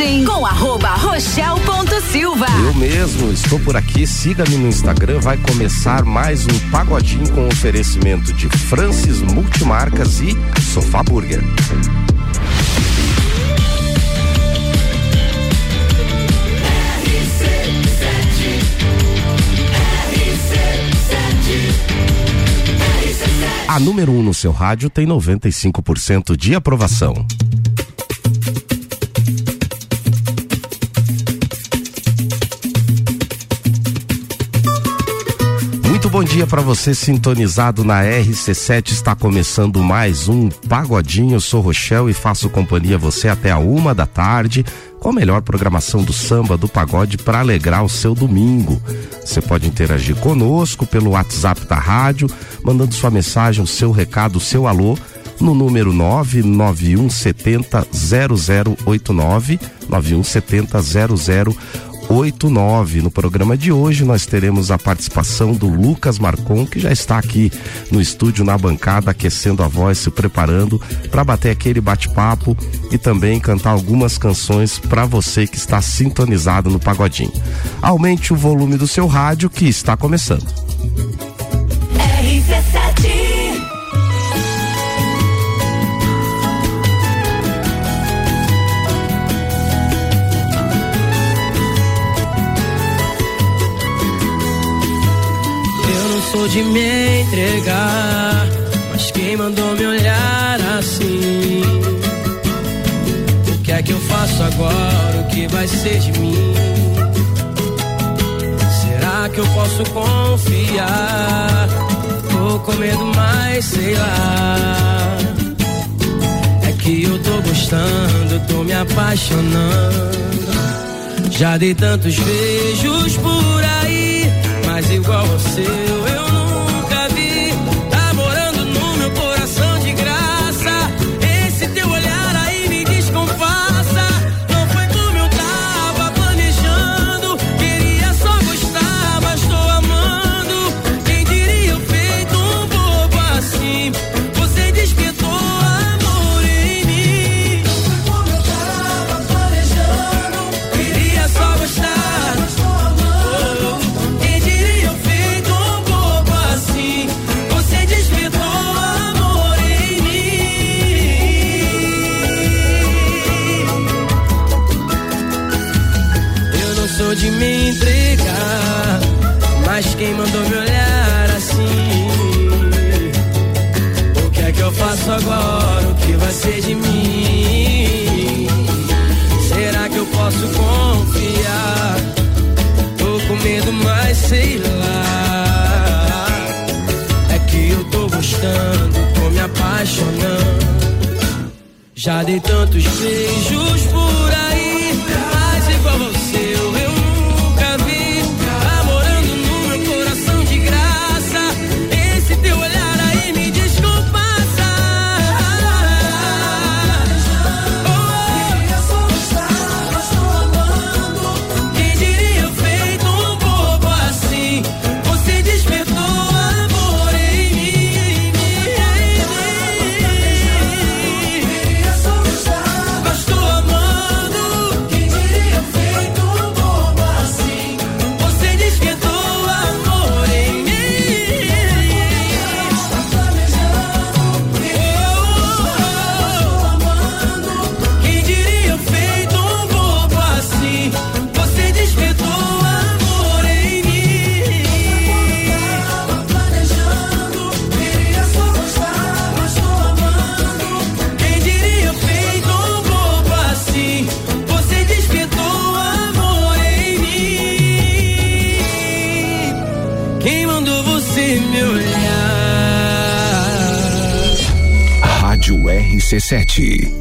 mensagem com arroba rochel.silva. Eu mesmo estou por aqui, siga-me no Instagram, vai começar mais um pagodinho com oferecimento de Francis Multimarcas e Sofá Burger. A número 1 um no seu rádio tem 95% de aprovação. Muito bom dia para você sintonizado na RC7. Está começando mais um Pagodinho. Eu sou Rochel e faço companhia a você até a uma da tarde com a melhor programação do samba, do pagode para alegrar o seu domingo. Você pode interagir conosco pelo WhatsApp da rádio, mandando sua mensagem, o seu recado, o seu alô no número 99170 0089 9170 0089 89. No programa de hoje nós teremos a participação do Lucas Marcon, que já está aqui no estúdio na bancada aquecendo a voz, se preparando para bater aquele bate-papo e também cantar algumas canções para você que está sintonizado no pagodinho. Aumente o volume do seu rádio que está começando. Sou de me entregar, mas quem mandou me olhar assim? O que é que eu faço agora? O que vai ser de mim? Será que eu posso confiar? Tô com medo, mas sei lá. É que eu tô gostando, tô me apaixonando. Já dei tantos beijos por aí, igual ao seu. Eu quem Já dei tantos beijos por RC7.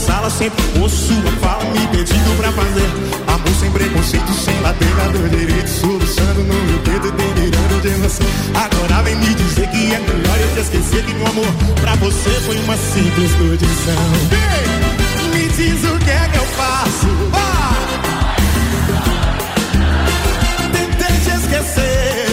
sala sempre ouço fala me pedindo pra fazer Amor sem preconceito, sem ladeira do direito Soluçando no meu dedo, delirando de emoção. Agora vem me dizer que é melhor eu te esquecer Que meu amor pra você foi uma simples condição me diz o que é que eu faço? Ah! Tentei te esquecer.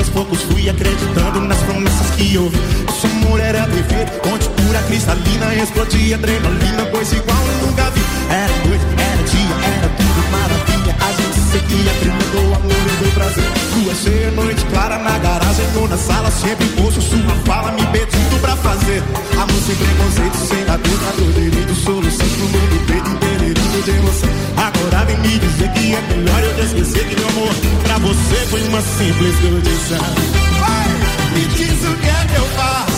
aos poucos fui acreditando nas promessas que houve. Nosso mulher era perfeito, onde pura cristalina explodia adrenalina, pois igual eu nunca vi. Era noite, era dia, era tudo maravilha. A gente seguia trilhando o amor e do prazer. Lua cheia, noite clara na garagem ou na sala, sempre posto sua fala me pedindo pra fazer. Amor sem preconceito, sem dar dúvida, do direito, solução pro mundo, peito, de emoção. Agora vem me dizer que é melhor eu te esquecer que meu amor você foi uma simples condição. Me diz o que é que eu faço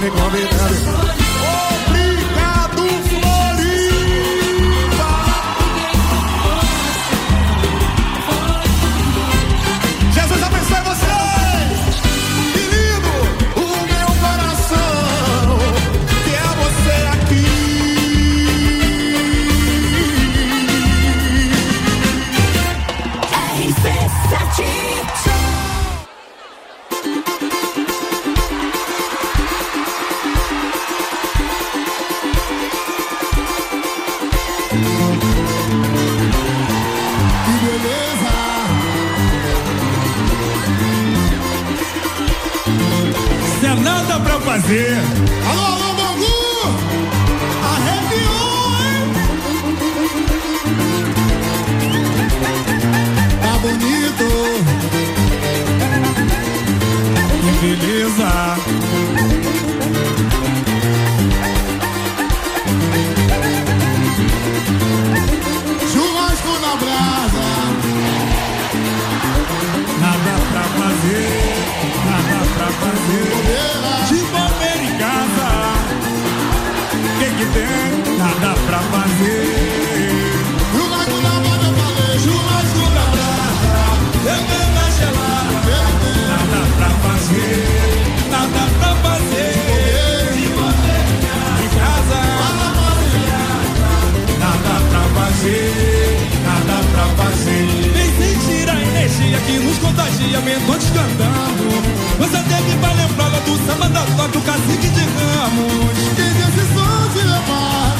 me convidando. Contagia, mentos cantando. Você teve pra lembrar do samba da toque, o cacique de ramos. Quem desse som te levar,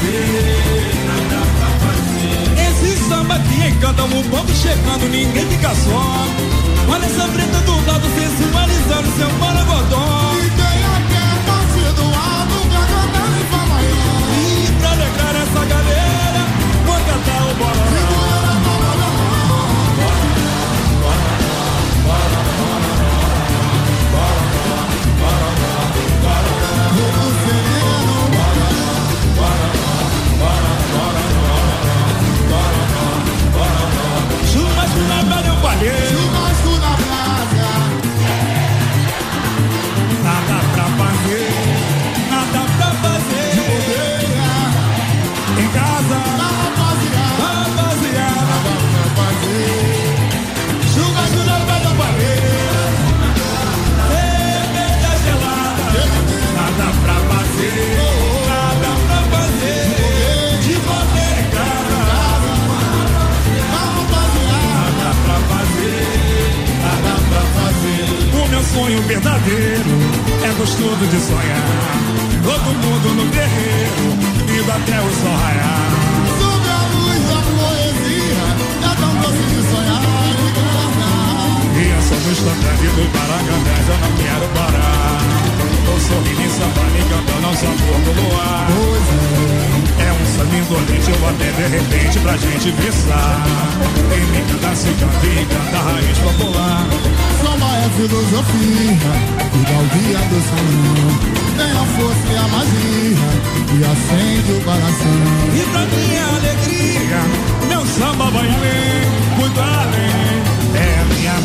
fazer. Esse samba que encanta o povo chegando, ninguém fica só. Olha essa preta do lado sensualizando seu maragodó. E quem a quer passe do alto pra cantar em maior. E pra alegrar essa galera, vou cantar o bororó. Praia sonho verdadeiro é gostoso de sonhar. Todo mundo no terreiro, indo até o sol raiar. Sob a luz da poesia, é tão doce de sonhar e cantar. E é só no instantâneo do Maracanãs eu não quero parar. Tô sorrindo em samba, me cantando ao sabor do luar. É um essa lindonite eu até de repente pra gente viçar. Em me cantar se canta e canta raiz popular. Samba é filosofia, hidalguia do salão. Tem a força e a magia que acende o coração. E pra minha alegria, meu samba vai além, muito além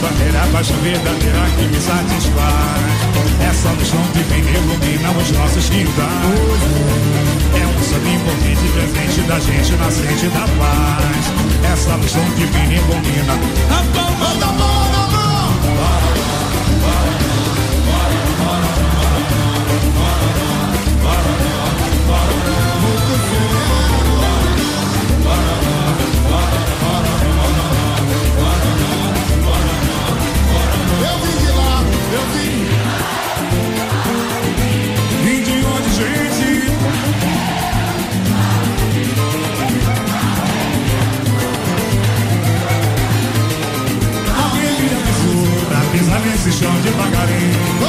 bandeira baixa verdadeira que me satisfaz. É Essa luz não que vem ilumina os nossos quintais. É um sangue envolvente presente da gente nascente da paz. É Essa luz não que vem ilumina a palma da mão na mão. Muito feliz. se chão devagarinho.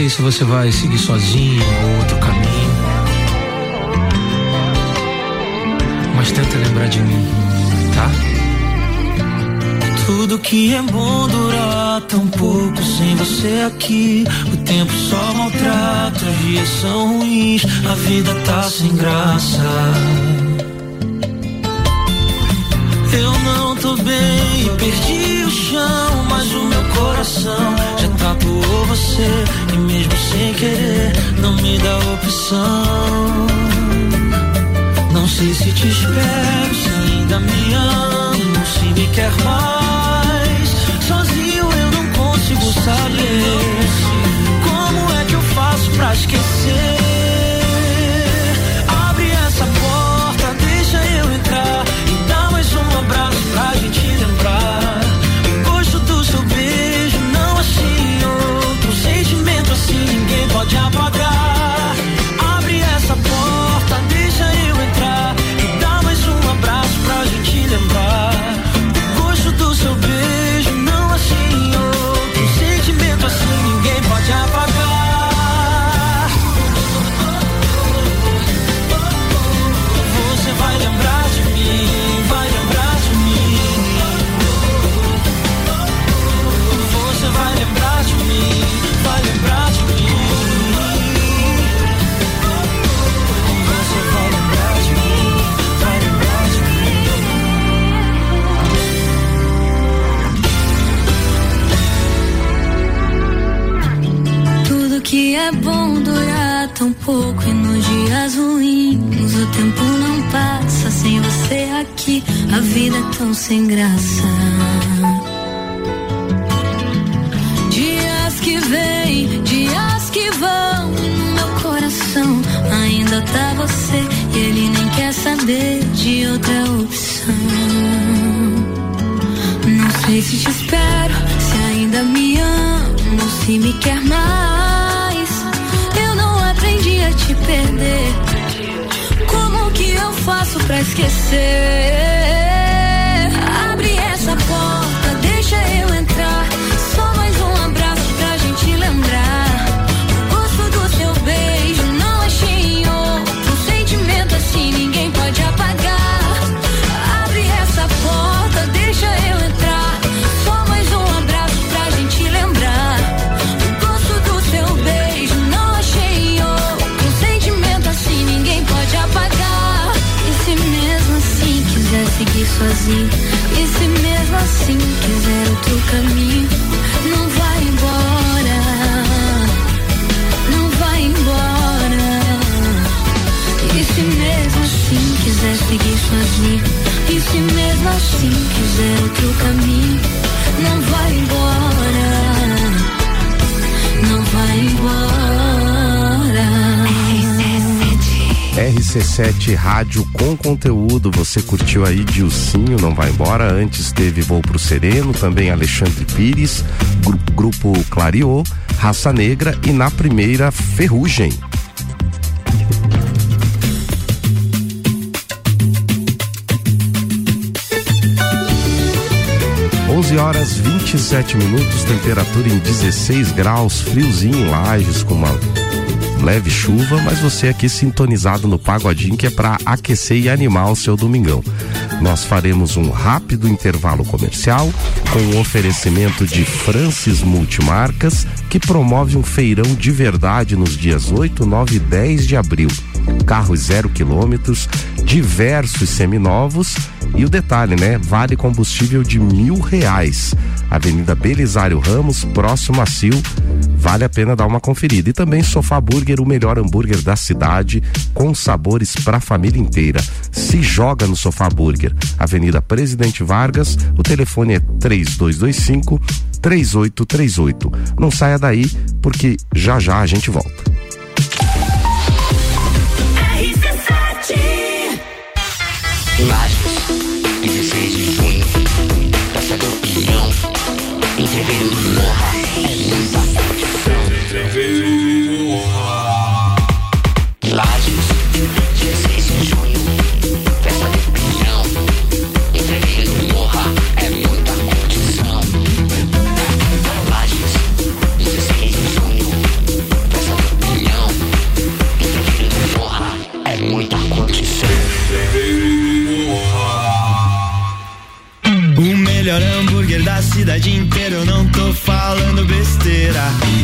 sei se você vai seguir sozinho ou outro caminho. Mas tenta lembrar de mim, tá? Tudo que é bom dura tão pouco sem você aqui. O tempo só maltrata, os dias são ruins, a vida tá sem graça. Eu não tô bem, perdi o chão, mas o meu coração já tatuou você. E mesmo sem querer, não me dá opção. Não sei se te espero, se ainda me amo, se me quer mais. Sozinho eu não consigo saber como é que eu faço pra esquecer. Vida é tão sem graça. Dias que vêm, dias que vão no meu coração ainda tá você e ele nem quer saber de outra opção. Não sei se te espero, se ainda me amo, se me quer mais. Eu não aprendi a te perder. Como que eu faço pra esquecer? Sozinho, e se mesmo assim quiser outro caminho, não vai embora. Não vai embora. E se mesmo assim quiser seguir sozinho, e se mesmo assim quiser outro caminho, não vai embora. Não vai embora. RC7 Rádio com conteúdo. Você curtiu aí Dilcinho, não vai embora. Antes teve Voo pro Sereno, também Alexandre Pires, Gru- Grupo Clariô, Raça Negra e na primeira Ferrugem. Horas 27 minutos, temperatura em 16 graus, friozinho em Lages com uma leve chuva, mas você aqui sintonizado no Pagodinho que é para aquecer e animar o seu domingão. Nós faremos um rápido intervalo comercial com o oferecimento de Francis Multimarcas, que promove um feirão de verdade nos dias 8, 9 e 10 de abril. Carros zero quilômetros, diversos seminovos e o detalhe, né? Vale combustível de mil reais. Avenida Belisário Ramos, próximo a Sil. Vale a pena dar uma conferida. E também Sofá Burger, o melhor hambúrguer da cidade, com sabores para a família inteira. Se joga no Sofá Burger. Avenida Presidente Vargas, o telefone é 3225 3838. Não saia daí, porque já já a gente volta. RC7 inteira, eu não tô falando besteira.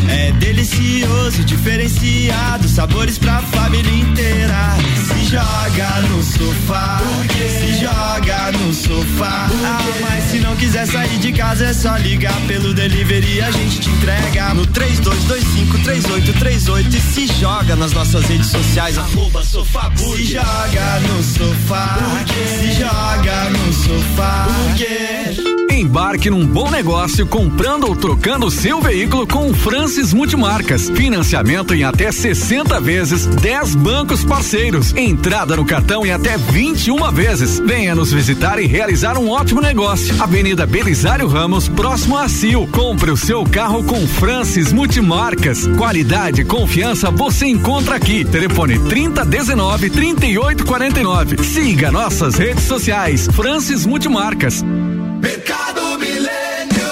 É delicioso, diferenciado, sabores pra família inteira. Se joga no sofá, se joga no sofá. Ah, mas se não quiser sair de casa, é só ligar pelo delivery, a gente te entrega no 32253838 e se joga nas nossas redes sociais, arroba sofá Se joga no sofá, se joga no sofá. Embarque num bom negócio comprando ou trocando seu veículo com Francis Multimarcas. Financiamento em até 60 vezes, 10 bancos parceiros. Entrada no cartão em até 21 vezes. Venha nos visitar e realizar um ótimo negócio. Avenida Belisário Ramos, próximo a Sil. Compre o seu carro com Francis Multimarcas. Qualidade e confiança você encontra aqui. Telefone 3019 3849. Siga nossas redes sociais. Francis Multimarcas. Mercado Milênio.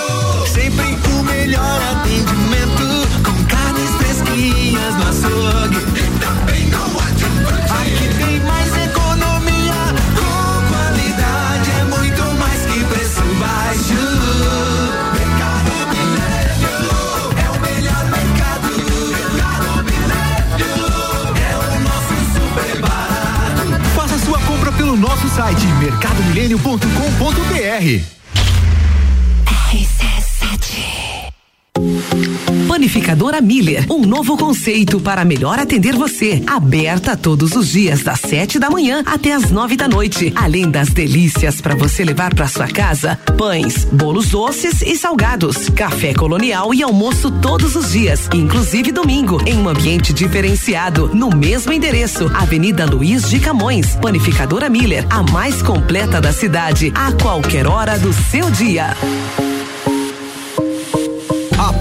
Sempre o melhor atendimento. Com carnes fresquinhas no açougue. E também no atacante. Aqui tem mais economia. Com qualidade. É muito mais que preço baixo. Mercado Milênio. É o melhor mercado. Mercado Milênio. É o nosso super barato. Faça sua compra pelo nosso site mercadomilênio.com.br. Panificadora Miller, um novo conceito para melhor atender você. Aberta todos os dias das sete da manhã até as nove da noite. Além das delícias para você levar para sua casa: pães, bolos doces e salgados, café colonial e almoço todos os dias, inclusive domingo, em um ambiente diferenciado, no mesmo endereço, Avenida Luiz de Camões. Panificadora Miller, a mais completa da cidade, a qualquer hora do seu dia.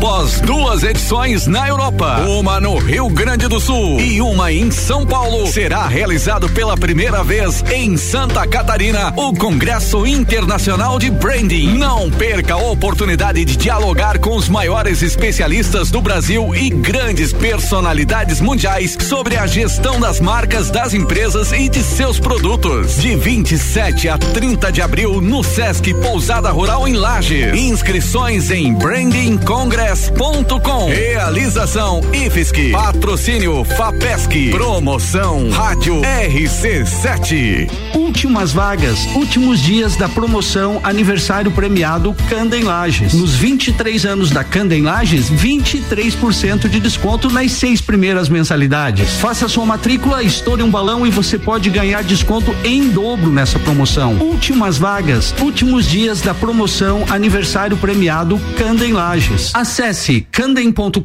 Após duas edições na Europa, uma no Rio Grande do Sul e uma em São Paulo, será realizado pela primeira vez em Santa Catarina o Congresso Internacional de Branding. Não perca a oportunidade de dialogar com os maiores especialistas do Brasil e grandes personalidades mundiais sobre a gestão das marcas das empresas e de seus produtos. De 27 a 30 de abril no Sesc Pousada Rural em Lages. Inscrições em Branding Congress Congress.com. Realização IFSC. Patrocínio FAPESC. Promoção Rádio RC7. Últimas vagas, últimos dias da promoção aniversário premiado Candem Lages. Nos 23 anos da Candem Lages, 23% de desconto nas seis primeiras mensalidades. Faça sua matrícula, estoure um balão e você pode ganhar desconto em dobro nessa promoção. Últimas vagas, últimos dias da promoção aniversário premiado Candem Lages. Acesse candem.com.br,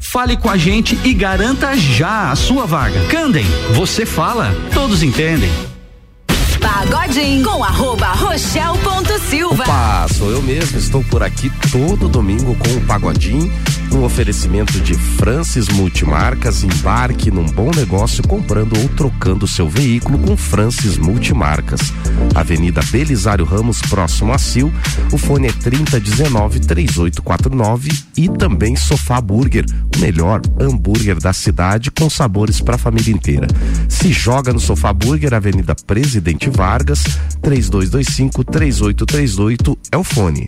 fale com a gente e garanta já a sua vaga. Candem, você fala, todos entendem. Pagodinho com arroba Rochelle ponto Silva. Opa, sou eu mesmo, estou por aqui todo domingo com o Pagodinho, um oferecimento de Francis Multimarcas, embarque num bom negócio comprando ou trocando seu veículo com Francis Multimarcas. Avenida Belisário Ramos, próximo a Sil, o fone é 3019 3849 e também Sofá Burger, o melhor hambúrguer da cidade com sabores para a família inteira. Se joga no Sofá Burger, Avenida Presidente Vargas, 3225 3838 é o fone.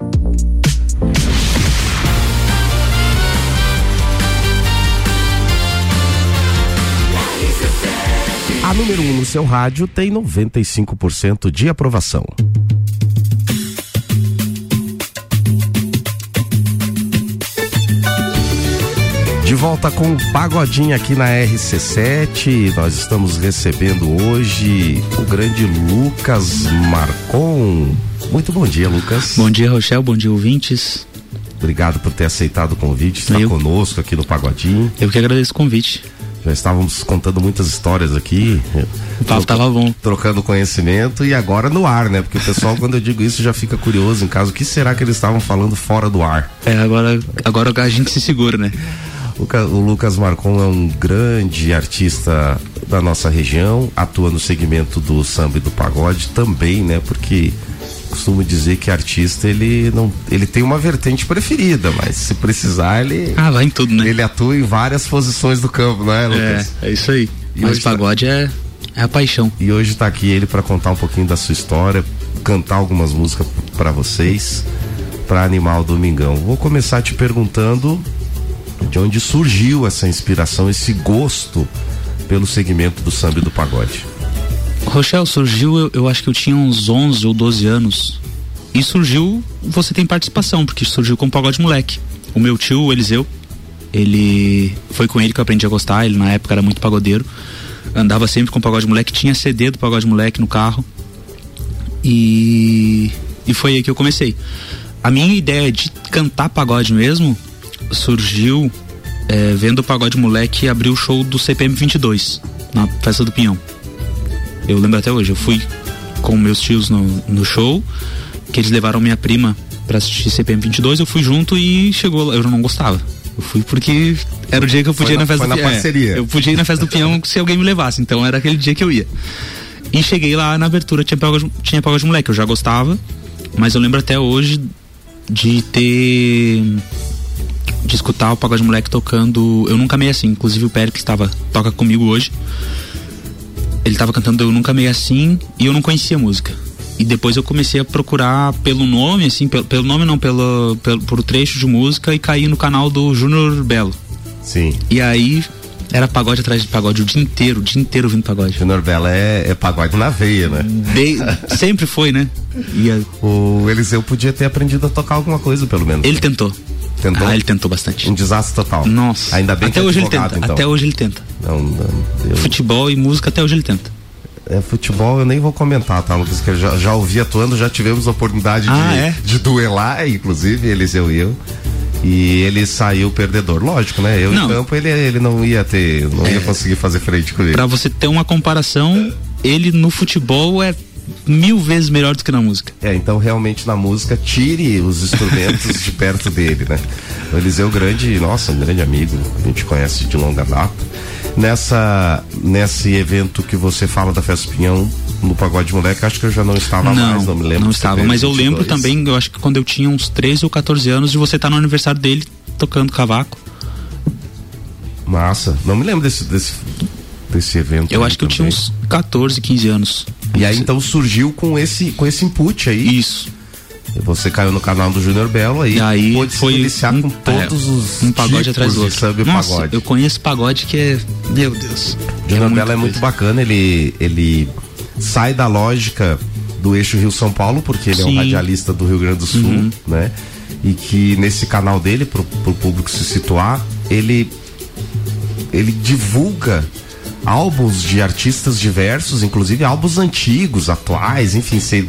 A número 1 um no seu rádio tem 95% de aprovação. De volta com o Pagodinho aqui na RC7. Nós estamos recebendo hoje o grande Lucas Marcon. Muito bom dia, Lucas. Bom dia, Rochelle. Bom dia, ouvintes. Obrigado por ter aceitado o convite, estar Eu- conosco aqui no Pagodinho. Eu que agradeço o convite. Já estávamos contando muitas histórias aqui. O papo tava bom. Trocando conhecimento e agora no ar, né? Porque o pessoal, quando eu digo isso, já fica curioso em caso, o que será que eles estavam falando fora do ar? É, agora, agora a gente se segura, né? O, o Lucas Marcon é um grande artista da nossa região, atua no segmento do samba e do pagode também, né? Porque costumo dizer que artista ele não ele tem uma vertente preferida, mas se precisar ele Ah, vai em tudo, né? ele atua em várias posições do campo, não é, Lucas? É, é isso aí. E Mas tá- pagode é, É a paixão. E hoje tá aqui ele para contar um pouquinho da sua história, cantar algumas músicas para vocês, para animar o Domingão. Vou começar te perguntando de onde surgiu essa inspiração, esse gosto pelo segmento do samba e do pagode. Rochelle, surgiu, eu, eu acho que eu tinha uns 11 ou 12 anos. E surgiu, você tem participação, porque surgiu com o Pagode Moleque. O meu tio, o Eliseu, ele. Foi com ele que eu aprendi a gostar, ele na época era muito pagodeiro. Andava sempre com o Pagode Moleque, tinha CD do Pagode Moleque no carro. E. E foi aí que eu comecei. A minha ideia de cantar pagode mesmo surgiu é, vendo o Pagode Moleque abrir o show do CPM 22 na Festa do Pinhão. Eu lembro até hoje, eu fui com meus tios no, no show, que eles levaram minha prima pra assistir CPM 22, eu fui junto e chegou, eu não gostava. Eu fui porque era o dia que eu podia Foi ir na na- festa do na Pinhão. É, eu podia ir na festa do Pinhão se alguém me levasse, então era aquele dia que eu ia. E cheguei lá na abertura, tinha pagode, tinha pagode moleque, eu já gostava, mas eu lembro até hoje de ter de escutar o Pagode Moleque tocando Eu Nunca Amei Assim. Inclusive o Pérez que estava toca comigo hoje. Ele estava cantando Eu Nunca Amei Assim e eu não conhecia a música. E depois eu comecei a procurar pelo nome, assim, pelo, pelo nome não, pelo, pelo por trecho de música e caí no canal do Júnior Belo. Sim. E aí era pagode atrás de pagode o dia inteiro, o dia inteiro ouvindo pagode. Júnior Bela é, é pagode na veia, né? De- sempre foi, né? O Eliseu podia ter aprendido a tocar alguma coisa, pelo menos. Ele tentou. Tentou? Ah, ele tentou bastante. Um desastre total. Nossa. Ainda bem até que é hoje ele advogado, tenta. então. Até hoje ele tenta. Não, não, eu- Futebol e música até hoje ele tenta. É, futebol eu nem vou comentar, tá, Lucas? Que eu já, já ouvi atuando, já tivemos a oportunidade Ah, de, é? de duelar, inclusive, Eliseu e eu. E ele saiu perdedor, lógico, né? Eu Não. em campo ele, ele não ia ter, não ia conseguir fazer frente com ele. Pra você ter uma comparação, ele no futebol é mil vezes melhor do que na música. É, então realmente na música tire os instrumentos de perto dele, né? O Eliseu grande, nossa, um grande amigo, a gente conhece de longa data. Nessa, nesse evento que você fala da Festa Pinhão, no Pagode Moleque, acho que eu já não estava não, mais, não me lembro. não estava, mas eu 22. lembro também, eu acho que quando eu tinha uns 13 ou 14 anos, de você estar no aniversário dele tocando cavaco. Massa, não me lembro desse, desse, desse evento. Eu acho que eu tinha também. uns 14, 15 anos. E aí então surgiu com esse, com esse input aí. Isso. Você caiu no canal do Júnior Belo aí, E aí pôde foi se deliciar um, com todos é, os um pagode atrás do outro. samba e Nossa, pagode. eu conheço pagode que é, meu Deus. Júnior é Belo é muito bacana, ele, ele sai da lógica do eixo Rio-São Paulo, porque ele é um Sim. radialista do Rio Grande do Sul, Uhum. né? E que nesse canal dele, pro, pro público se situar, ele, ele divulga álbuns de artistas diversos, inclusive álbuns antigos, atuais, enfim, você,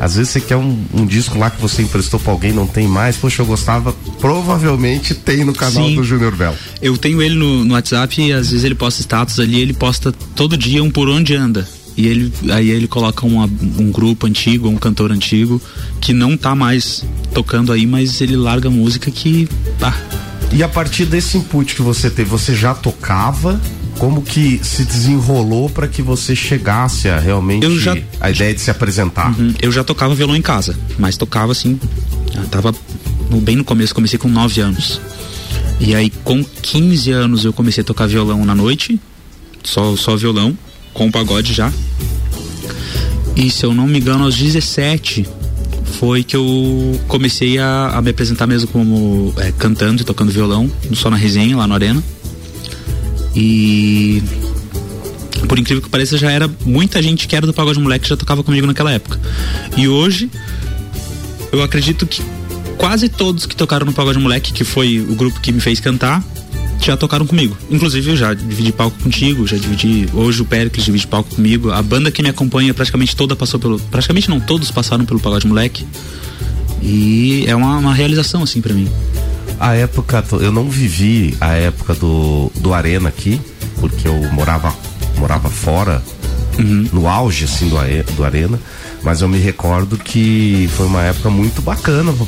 às vezes você quer um, um disco lá que você emprestou pra alguém, não tem mais, poxa, eu gostava, provavelmente tem no canal Sim. do Júnior Belo. Eu tenho ele no, no WhatsApp e às vezes ele posta status ali, ele posta todo dia um por onde anda. E ele, aí ele coloca uma- um grupo antigo, um cantor antigo, que não tá mais tocando aí, mas ele larga música que. Ah, E a partir desse input que você teve, você já tocava? Como que se desenrolou para que você chegasse a realmente Eu já- a ideia de se apresentar? Uhum. Eu já tocava violão em casa, mas tocava assim. Eu tava bem no começo, comecei com 9 anos. E aí, com 15 anos, eu comecei a tocar violão na noite, só, só violão, com pagode já. E se eu não me engano, aos 17 foi que eu comecei a, a me apresentar mesmo como é, cantando e tocando violão, só na resenha, lá no Arena. E por incrível que pareça, já era muita gente que era do Pagode Moleque já tocava comigo naquela época. E hoje, eu acredito que quase todos que tocaram no Pagode Moleque, que foi o grupo que me fez cantar, já tocaram comigo. Inclusive, eu já dividi palco contigo, já dividi. Hoje o Péricles divide palco comigo. A banda que me acompanha praticamente toda passou pelo. Praticamente não, todos passaram pelo Pagode Moleque. E é uma, uma realização, assim, pra mim. A época, eu não vivi a época do, do Arena aqui, porque eu morava, morava fora, no auge assim do, do Arena, mas eu me recordo que foi uma época muito bacana pro,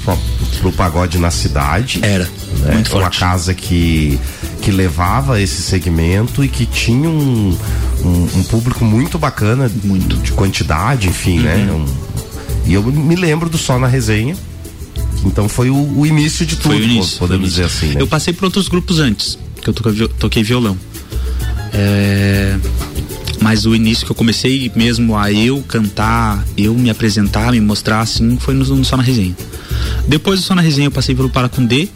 pro, pagode na cidade. Era, né? muito uma forte. casa que, que levava esse segmento e que tinha um, um, um público muito bacana, muito. de quantidade, enfim, né? Uhum. Um- e eu me lembro do Só na Resenha. Então foi o, o início de tudo, início, podemos dizer assim, né? Eu passei por outros grupos antes, que eu toquei, vi- toquei violão. É, Mas o início que eu comecei mesmo a eu cantar, eu me apresentar, me mostrar assim, foi no, no Só na Resenha. Depois do Só na Resenha eu passei pelo Paracundê,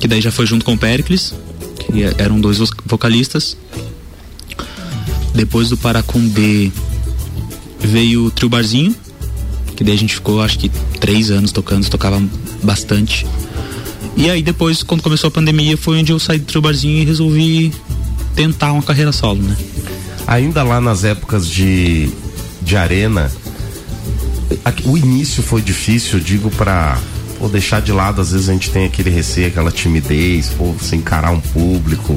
que daí já foi junto com o Pericles, que eram dois vo- vocalistas. Depois do Paracundê veio o Trio Barzinho, que daí a gente ficou acho que três anos tocando, tocava bastante. E aí depois, quando começou a pandemia, foi onde eu saí do Trio Barzinho e resolvi tentar uma carreira solo, né? Ainda lá nas épocas de, de arena, o início foi difícil, digo pra pô, deixar de lado, às vezes a gente tem aquele receio, aquela timidez, pô, você encarar um público.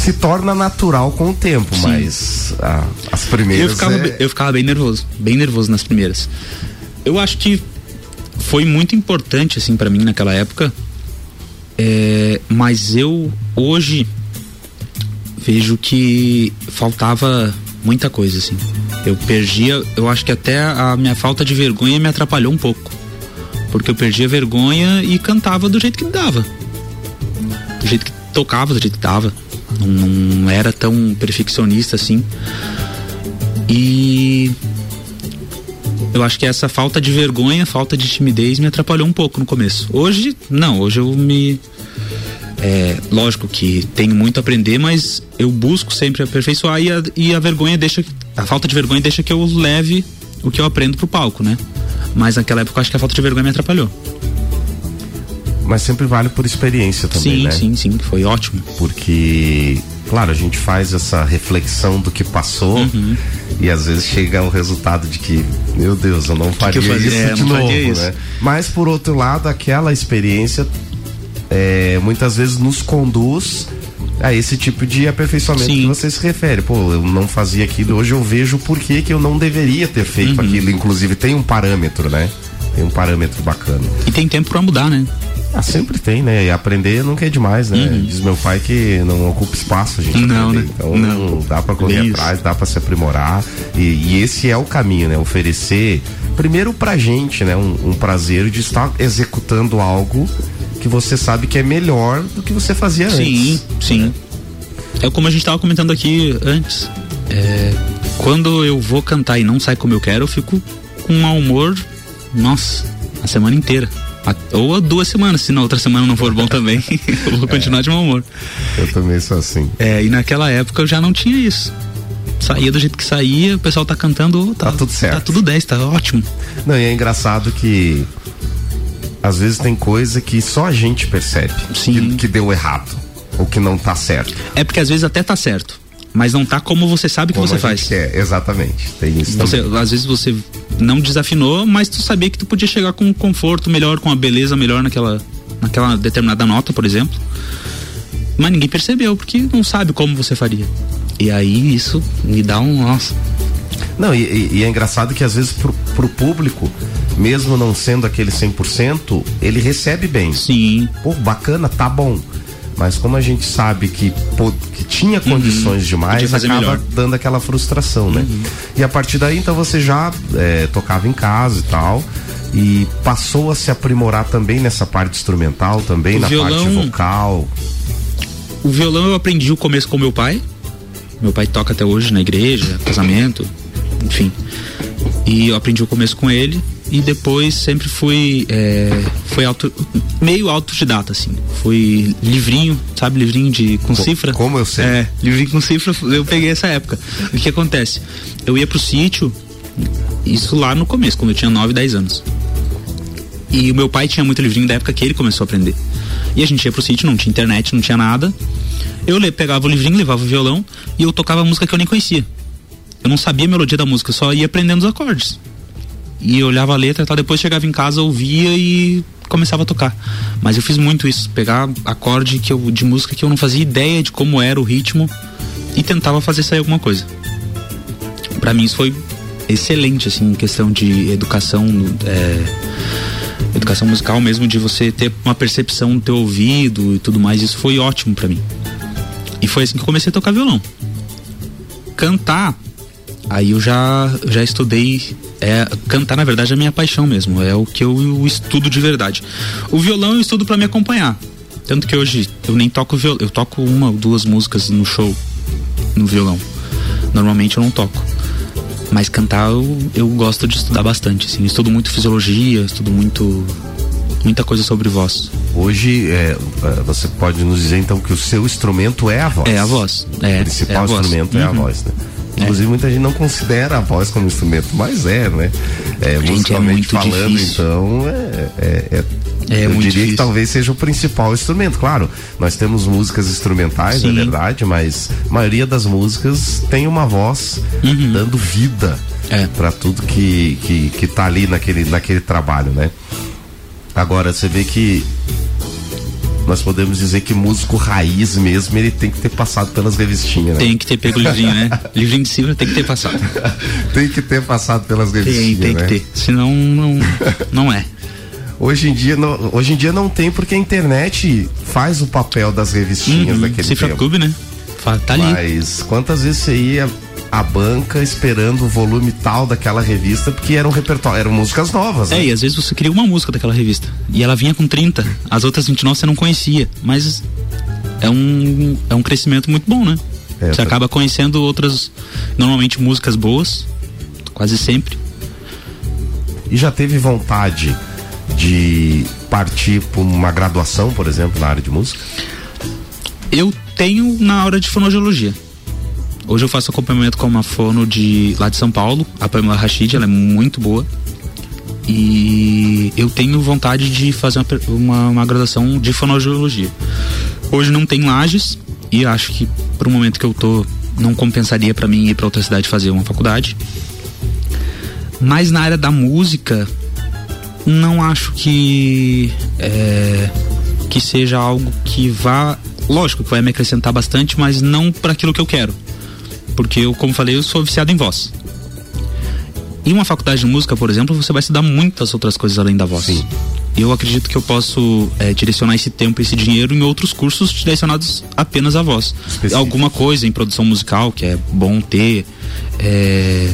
Se torna natural com o tempo, Sim. mas ah, as primeiras. Eu ficava, é- eu ficava bem nervoso, bem nervoso nas primeiras. Eu acho que foi muito importante assim para mim naquela época, é, mas eu hoje vejo que faltava muita coisa assim. Eu perdia, eu acho que até a minha falta de vergonha me atrapalhou um pouco, porque eu perdia vergonha e cantava do jeito que dava, do jeito que tocava, do jeito que dava. Não, não era tão perfeccionista assim. E eu acho que essa falta de vergonha, falta de timidez me atrapalhou um pouco no começo. Hoje, não, hoje eu me. É, lógico que tenho muito a aprender, mas eu busco sempre aperfeiçoar e a, e a vergonha deixa. A falta de vergonha deixa que eu leve o que eu aprendo pro palco, né? Mas naquela época eu acho que a falta de vergonha me atrapalhou. Mas sempre vale por experiência também, Sim, né? sim, sim, foi ótimo. Porque, claro, a gente faz essa reflexão do que passou Uhum. e às vezes chega ao resultado de que, meu Deus, eu não faria eu fazia? isso É, de novo, isso. né? Mas por outro lado, aquela experiência é, muitas vezes nos conduz a esse tipo de aperfeiçoamento que você se refere. Pô, eu não fazia aquilo, hoje eu vejo por que que eu não deveria ter feito Uhum. aquilo. Inclusive tem um parâmetro, né? Tem um parâmetro bacana. E tem tempo pra mudar, né? Ah, sempre tem, né? E aprender nunca é demais, né? Diz meu pai que não ocupa espaço, a gente Uhum. Não, aprender. né? Então Não. dá pra correr Bem atrás, dá pra se aprimorar. E, e esse é o caminho, né? Oferecer, primeiro pra gente, né? Um, um prazer de estar executando algo que você sabe que é melhor do que você fazia Sim, antes. sim. É como a gente tava comentando aqui antes. É, quando eu vou cantar e não sai como eu quero, eu fico com um mau humor, nossa, a semana inteira. Ou a duas semanas, se na outra semana não for bom também, eu vou continuar de mau humor. Eu também sou assim. É, e naquela época eu já não tinha isso. Saía do jeito que saía, o pessoal tá cantando, tá, tudo certo. Tá tudo 10, tá ótimo. Não, e é engraçado que às vezes tem coisa que só a gente percebe que, que deu errado ou que não tá certo. É porque às vezes até tá certo, mas não tá como você sabe que Como você faz. quer, exatamente. Tem isso Você, às vezes você não desafinou, mas tu sabia que tu podia chegar com um conforto melhor, com uma beleza melhor naquela, naquela determinada nota, por exemplo. Mas ninguém percebeu, porque não sabe como você faria. E aí isso me dá um. Nossa. Não, e, e- e é engraçado que às vezes pro, pro público, mesmo não sendo aquele 100%, ele recebe bem. Sim. Pô, bacana, tá bom. Mas como a gente sabe que, pô, que tinha condições demais, Podia fazer acaba melhor. dando aquela frustração, né? E a partir daí, então, você já é, tocava em casa e tal. E passou a se aprimorar também nessa parte instrumental, também O na parte violão- vocal. O violão eu aprendi o começo com meu pai. Meu pai toca até hoje na igreja, casamento, enfim. E eu aprendi o começo com ele. E depois sempre fui. É, foi auto, meio autodidata, assim. Fui livrinho, sabe? Livrinho de, com cifra. Como eu sei. É, livrinho com cifra, eu peguei essa época. O que acontece? Eu ia pro sítio, isso lá no começo, quando eu tinha 9, 10 anos. E o meu pai tinha muito livrinho da época que ele começou a aprender. E a gente ia pro sítio, não tinha internet, não tinha nada. Eu pegava o livrinho, levava o violão e eu tocava música que eu nem conhecia. Eu não sabia a melodia da música, eu só ia aprendendo os acordes. E olhava a letra e tal, depois chegava em casa, ouvia e começava a tocar. Mas eu fiz muito isso, pegar acorde que eu, de música que eu não fazia ideia de como era o ritmo e tentava fazer sair alguma coisa. Pra mim isso foi excelente, assim, em questão de educação, é, educação musical mesmo, de você ter uma percepção do teu ouvido e tudo mais, isso foi ótimo pra mim. E foi assim que comecei a tocar violão. Cantar, aí eu já, já estudei. É, cantar, na verdade, é a minha paixão mesmo. É o que eu, estudo de verdade. O violão eu estudo pra me acompanhar. Tanto que hoje eu nem toco violão. Eu toco uma ou duas músicas no show. no violão. Normalmente eu não toco. Mas cantar eu, eu gosto de estudar bastante, assim. Eu estudo muito fisiologia, estudo muito. muita coisa sobre voz. Hoje, é, é, você pode nos dizer então que o seu instrumento é a voz. É a voz. É, o principal é a voz. instrumento é a Uhum. voz, né? Inclusive, muita gente não considera a voz como instrumento, mas é, né? É, Gente, é musicalmente muito falando, difícil. então, é, é, é- É eu muito diria que difícil. talvez seja o principal instrumento. Claro, nós temos músicas instrumentais, é Sim. verdade, mas a maioria das músicas tem uma voz Uhum. dando vida É. para tudo que, que, que tá ali naquele, naquele trabalho, né? Agora, você vê que nós podemos dizer que músico raiz mesmo, ele tem que ter passado pelas revistinhas, né? Tem que ter pego o livrinho, né? livrinho de cima tem que ter passado. tem que ter passado pelas Tem, revistinhas, tem né? que ter. Senão não, não é. Hoje em dia não, hoje em dia não tem porque a internet faz o papel das revistinhas Uhum, daquele Cifra tempo. Clube, né? Tá ali. Mas quantas vezes você ia à banca esperando o volume tal daquela revista porque era um repertório, eram músicas novas, É, né? e às vezes você queria uma música daquela revista. E ela vinha com 30. As outras 29 você não conhecia. Mas é um, é um crescimento muito bom, né? É, você tá- acaba conhecendo outras, normalmente músicas boas, quase sempre. E já teve vontade de partir para uma graduação, por exemplo, na área de música? Eu tenho na hora de fonoaudiologia. Hoje eu faço acompanhamento com uma fono de lá de São Paulo, a Pamela Rashid, ela é muito boa. E eu tenho vontade de fazer uma, uma, uma graduação de fonoaudiologia. Hoje não tem lajes e acho que pro momento que eu tô não compensaria pra mim ir pra outra cidade fazer uma faculdade. Mas na área da música, não acho que é, que seja algo que vá, lógico que vai me acrescentar bastante, mas não para aquilo que eu quero. Porque eu, como falei, eu sou viciado em voz. Em uma faculdade de música, por exemplo, você vai estudar muitas outras coisas além da voz. Sim. Eu acredito que eu posso é, direcionar esse tempo, esse dinheiro em outros cursos direcionados apenas à voz. Específico. Alguma coisa em produção musical que é bom ter. é,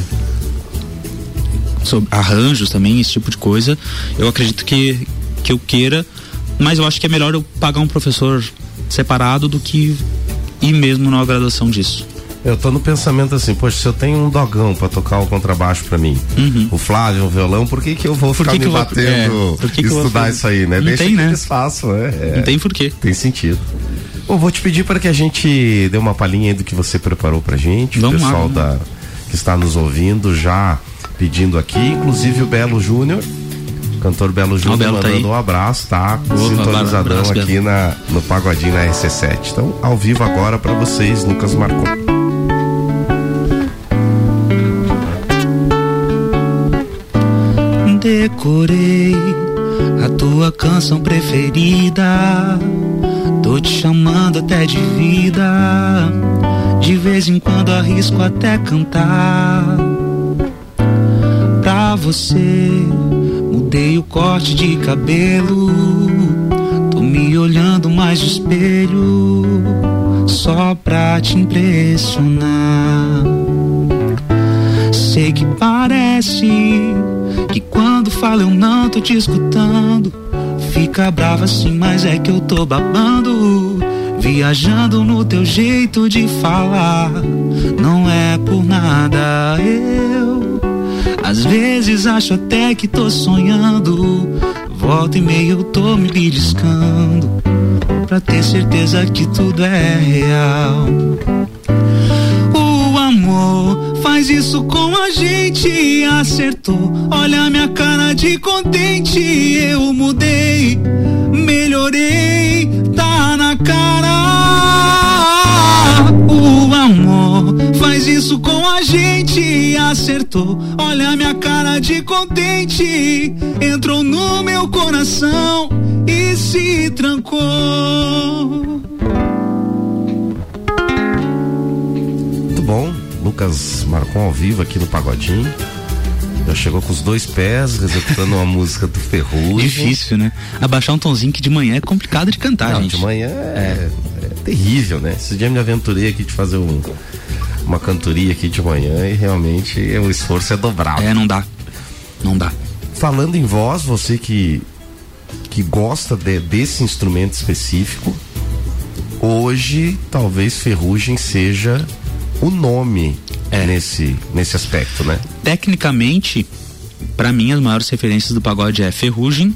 sobre arranjos também, esse tipo de coisa. Eu acredito que, que eu queira, mas eu acho que é melhor eu pagar um professor separado do que ir mesmo na graduação disso. Eu tô no pensamento assim, poxa, se eu tenho um dogão pra tocar o contrabaixo pra mim, o Flávio, um violão, por que que eu vou Uhum. Ficar que me que vou- batendo é, que estudar isso aí, né? Não Deixa tem, que né? eles façam, é, é. Não tem porquê. Tem sentido. Bom, vou te pedir para que a gente dê uma palhinha aí do que você preparou pra gente. Vamos o lá, pessoal vamos da, que está nos ouvindo já pedindo aqui, inclusive o Belo Júnior. o Cantor Belo Júnior Belo tá mandando aí. um abraço, tá? Boa, Sintonizadão abraço, aqui Belo. na, no Pagodinho na RC7. Então, ao vivo agora pra vocês, Lucas Marcon. Decorei a tua canção preferida. Tô te chamando até de vida. De vez em quando arrisco até cantar. Pra você, mudei o corte de cabelo. Tô me olhando mais no espelho. Só pra te impressionar. Sei que parece que quando falo eu não tô te escutando. Fica brava assim, mas é que eu tô babando. Viajando no teu jeito de falar. Não é por nada eu. Às vezes acho até que tô sonhando. Volta e meia eu tô me beliscando. Pra ter certeza que tudo é real. Faz isso com a gente, acertou. Olha minha cara de contente, eu mudei, melhorei, tá na cara. O amor faz isso com a gente, acertou. Olha minha cara de contente, entrou no meu coração e se trancou. Lucas Marcon ao vivo aqui no Pagodinho. Já chegou com os dois pés, executando uma música do Ferrugem. Difícil, né? Abaixar um tonzinho que de manhã é complicado de cantar, Não, gente. de manhã é, é terrível, né? Esse dia eu me aventurei aqui de fazer um- uma cantoria aqui de manhã e realmente o esforço é dobrado. É, não dá. Não dá. Falando em voz, você que, que gosta de- desse instrumento específico, hoje talvez Ferrugem seja o nome nesse, nesse aspecto, né? Tecnicamente, pra mim, as maiores referências do pagode é Ferrugem,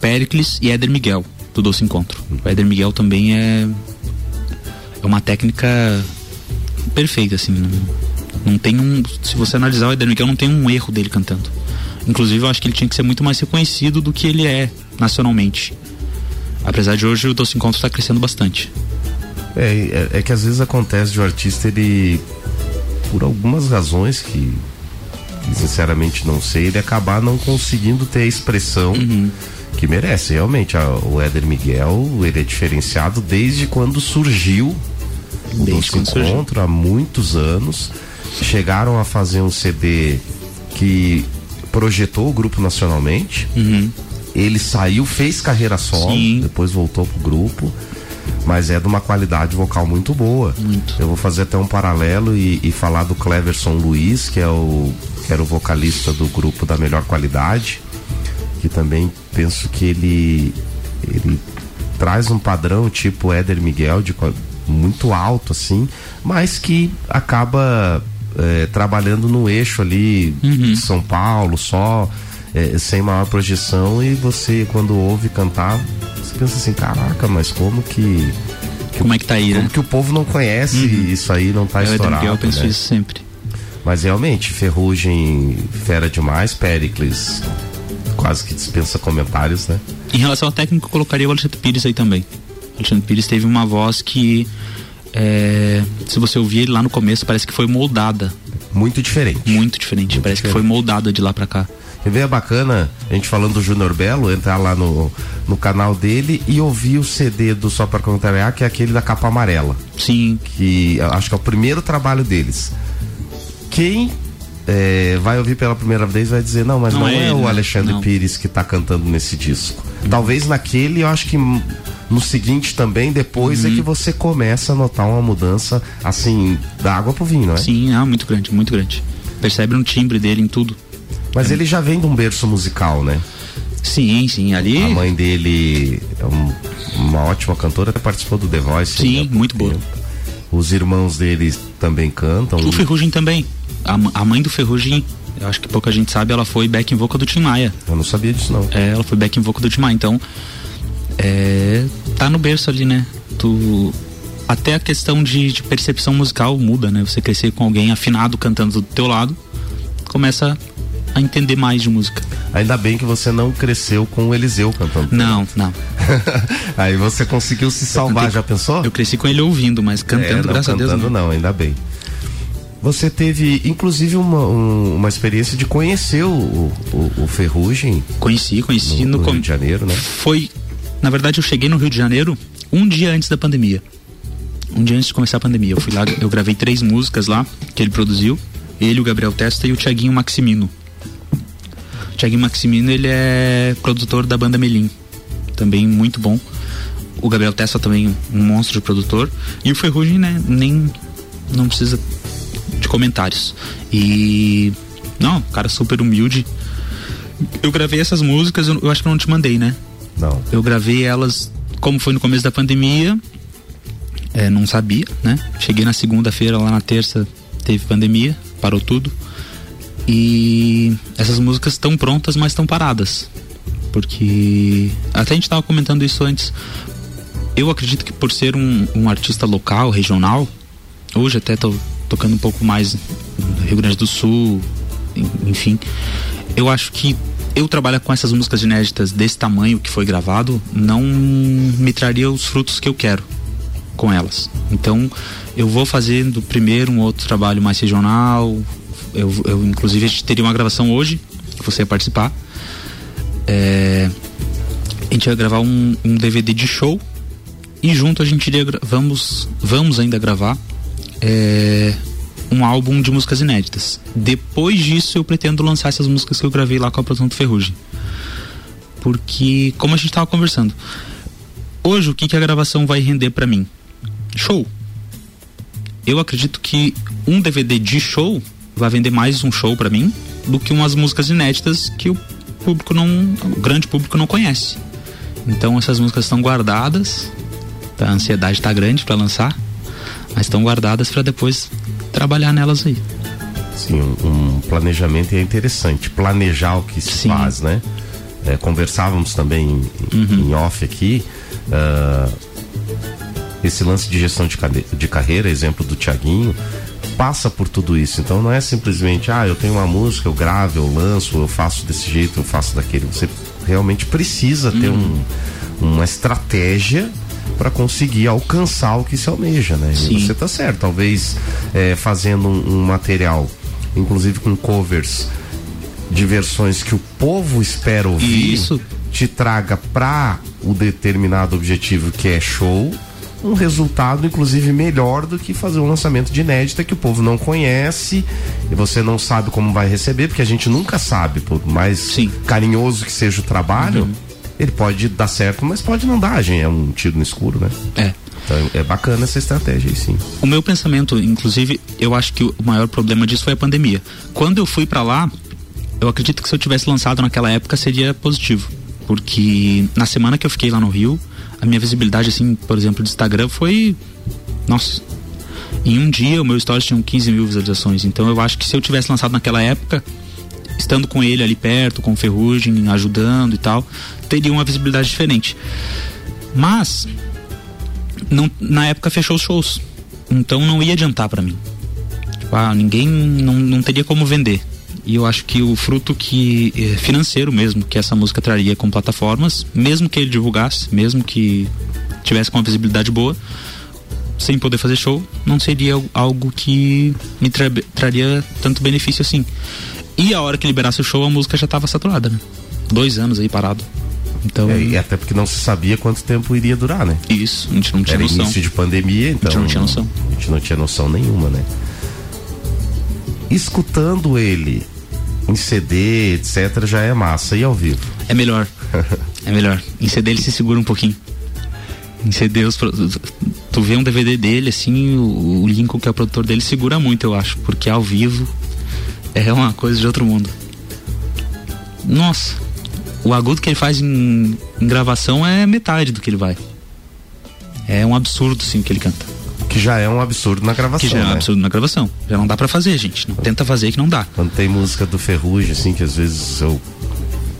Pericles e Éder Miguel, do Doce Encontro. O Éder Miguel também é, é uma técnica perfeita, assim. Não, não tem um. Se você analisar o Éder Miguel, não tem um erro dele cantando. Inclusive, eu acho que ele tinha que ser muito mais reconhecido do que ele é nacionalmente. Apesar de hoje o Doce Encontro está crescendo bastante. É, é, é que às vezes acontece de o artista, ele, por algumas razões que, sinceramente não sei, ele acabar não conseguindo ter a expressão que merece. Realmente, a- o Éder Miguel, ele é diferenciado desde quando surgiu o Doce. Encontro, há muitos anos. Chegaram a fazer um CD que projetou o grupo nacionalmente. Ele saiu, fez carreira solo, depois voltou pro grupo. Mas é de uma qualidade vocal muito boa. Eu vou fazer até um paralelo e, e falar do Cleverson Luiz, que é o que era o vocalista do grupo da melhor qualidade, que também penso que ele ele traz um padrão tipo Éder Miguel de muito alto assim, mas que acaba eh, trabalhando no eixo ali de São Paulo só eh, sem maior projeção e você quando ouve cantar você pensa assim caraca mas como que como é que tá aí como né? que o povo não conhece isso aí não tá É, Éder estourado eu penso né? isso sempre. Mas realmente, Ferrugem, fera demais, Pericles, quase que dispensa comentários, né? Em relação ao técnico, eu colocaria o Alexandre Pires aí também. O Alexandre Pires teve uma voz que, é, se você ouvir ele lá no começo, parece que foi moldada. Muito diferente. Muito diferente. parece que foi moldada de lá pra cá. E veio bacana, a gente falando do Júnior Belo, entrar lá no, no canal dele e ouvir o CD do Só Pra Contrariar, que é aquele da capa amarela. Sim. Que acho que é o primeiro trabalho deles. Quem é, vai ouvir pela primeira vez vai dizer, não, mas não, Não é, é o né? Alexandre Não. Pires que tá cantando nesse disco. Talvez naquele, eu acho que no seguinte também, depois Uhum. é que você começa a notar uma mudança, assim, da água pro vinho, não é? Sim, ah, muito grande, muito grande. Percebe no timbre dele, em tudo. Mas ele já vem de um berço musical, né? Sim, sim, ali. A mãe dele é um- uma ótima cantora, até participou do The Voice. Sim, né, muito boa. Os irmãos dele também cantam. O Ferrugem também. A, a mãe do Ferrugem, eu acho que pouca gente sabe, ela foi back in vocal do Tim Maia. Eu não sabia disso, não. É, ela foi back in vocal do Tim Maia. Então, é, tá no berço ali, né? Tu, até a questão de, de percepção musical muda, né? Você crescer com alguém afinado cantando do teu lado, começa a entender mais de música. Ainda bem que você não cresceu com o Eliseu cantando. Não, não. Aí você conseguiu se salvar, já pensou? Eu cresci com ele ouvindo, mas cantando, É, não, graças a Deus. cantando Não. não, ainda bem. Você teve, inclusive, uma, um- uma experiência de conhecer o, o, o Ferrugem. Conheci, conheci no, no no com- Rio de Janeiro, né? Foi, na verdade, eu cheguei no Rio de Janeiro um dia antes da pandemia. Um dia antes de começar a pandemia. Eu fui lá, eu gravei três músicas lá que ele produziu. Ele, o Gabriel Testa e o Tiaguinho Maximino. O Tiaguinho Maximino, ele é produtor da banda Melim. Também muito bom. O Gabriel Testa também um monstro de produtor. E o Ferrugem, né, nem não precisa de comentários. E não, cara super humilde. Eu gravei essas músicas, eu, eu acho que eu não te mandei, né? Não. Eu gravei elas como foi no começo da pandemia. É, não sabia, né? Cheguei na segunda-feira, lá na terça teve pandemia, parou tudo. E essas músicas estão prontas, mas estão paradas. Porque até a gente tava comentando isso antes. Eu acredito que por ser um, um artista local, regional, hoje até tô tocando um pouco mais no Rio Grande do Sul, en- enfim. Eu acho que eu trabalhar com essas músicas inéditas desse tamanho que foi gravado não me traria os frutos que eu quero com elas. Então, eu vou fazendo primeiro um outro trabalho mais regional. Eu, eu inclusive, a gente teria uma gravação hoje, você ia participar. É, a gente vai gravar um, um DVD de show e junto a gente iria vamos, vamos ainda gravar é, um álbum de músicas inéditas. Depois disso, eu pretendo lançar essas músicas que eu gravei lá com a produção do Ferrugem. Porque, como a gente tava conversando, hoje o que, que a gravação vai render pra mim? Show. Eu acredito que um DVD de show vai vender mais um show pra mim do que umas músicas inéditas que o público não, o grande público não conhece. Então essas músicas estão guardadas, a ansiedade tá grande pra lançar, Mas estão guardadas para depois trabalhar nelas aí. Sim, um, um planejamento é interessante. Planejar o que se Sim. faz, né? É, conversávamos também em, Uhum. em off aqui. ah, esse lance de gestão de, de carreira, exemplo do Tiaguinho, passa por tudo isso. Então não é simplesmente, ah, eu tenho uma música, eu gravo, eu lanço, eu faço desse jeito, eu faço daquele. Você realmente precisa ter Uhum. um, uma estratégia para conseguir alcançar o que se almeja, né? Sim. E você tá certo, talvez é, fazendo um, um material, inclusive com covers de versões que o povo espera ouvir, Isso. te traga para o determinado objetivo que é show, um resultado inclusive melhor do que fazer um lançamento de inédita que o povo não conhece e você não sabe como vai receber, porque a gente nunca sabe, por mais carinhoso que seja o trabalho, Uhum. ele pode dar certo, mas pode não dar, gente, é um tiro no escuro, né? É. Então é bacana essa estratégia aí, sim. O meu pensamento, inclusive, eu acho que o maior problema disso foi a pandemia. Quando eu fui pra lá, eu acredito que se eu tivesse lançado naquela época seria positivo, porque na semana que eu fiquei lá no Rio, a minha visibilidade assim, por exemplo, do Instagram foi nossa. Em um dia o meu stories tinha 15 mil visualizações, então eu acho que se eu tivesse lançado naquela época, estando com ele ali perto, com Ferrugem, ajudando e tal, teria uma visibilidade diferente. Mas não, na época fechou os shows. Então não ia adiantar pra mim. Tipo, ah, ninguém não, não teria como vender. E eu acho que o fruto que eh, financeiro mesmo que essa música traria com plataformas, mesmo que ele divulgasse, mesmo que tivesse com uma visibilidade boa, sem poder fazer show, não seria algo que me tra- traria tanto benefício assim. E a hora que liberasse o show, a música já estava saturada, né? Dois anos aí parado. Então. É, e até porque não se sabia quanto tempo iria durar, né? Isso, a gente não tinha Era noção. início de pandemia, então. A gente não tinha noção. A gente não tinha noção nenhuma, né? Escutando ele em CD, etc., já é massa. E ao vivo? É melhor. É melhor. Em CD ele se segura um pouquinho. Em CD os tu vê um DVD dele assim, o, o Lincoln que é o produtor dele segura muito, eu acho, porque ao vivo é uma coisa de outro mundo. Nossa, o agudo que ele faz em, em gravação é metade do que ele vai. É um absurdo sim que ele canta. Que já é um absurdo na gravação. Que já é um né? absurdo na gravação. Já não dá pra fazer, gente. Não tenta fazer que não dá. Quando tem música do Ferrugem, assim, que às vezes eu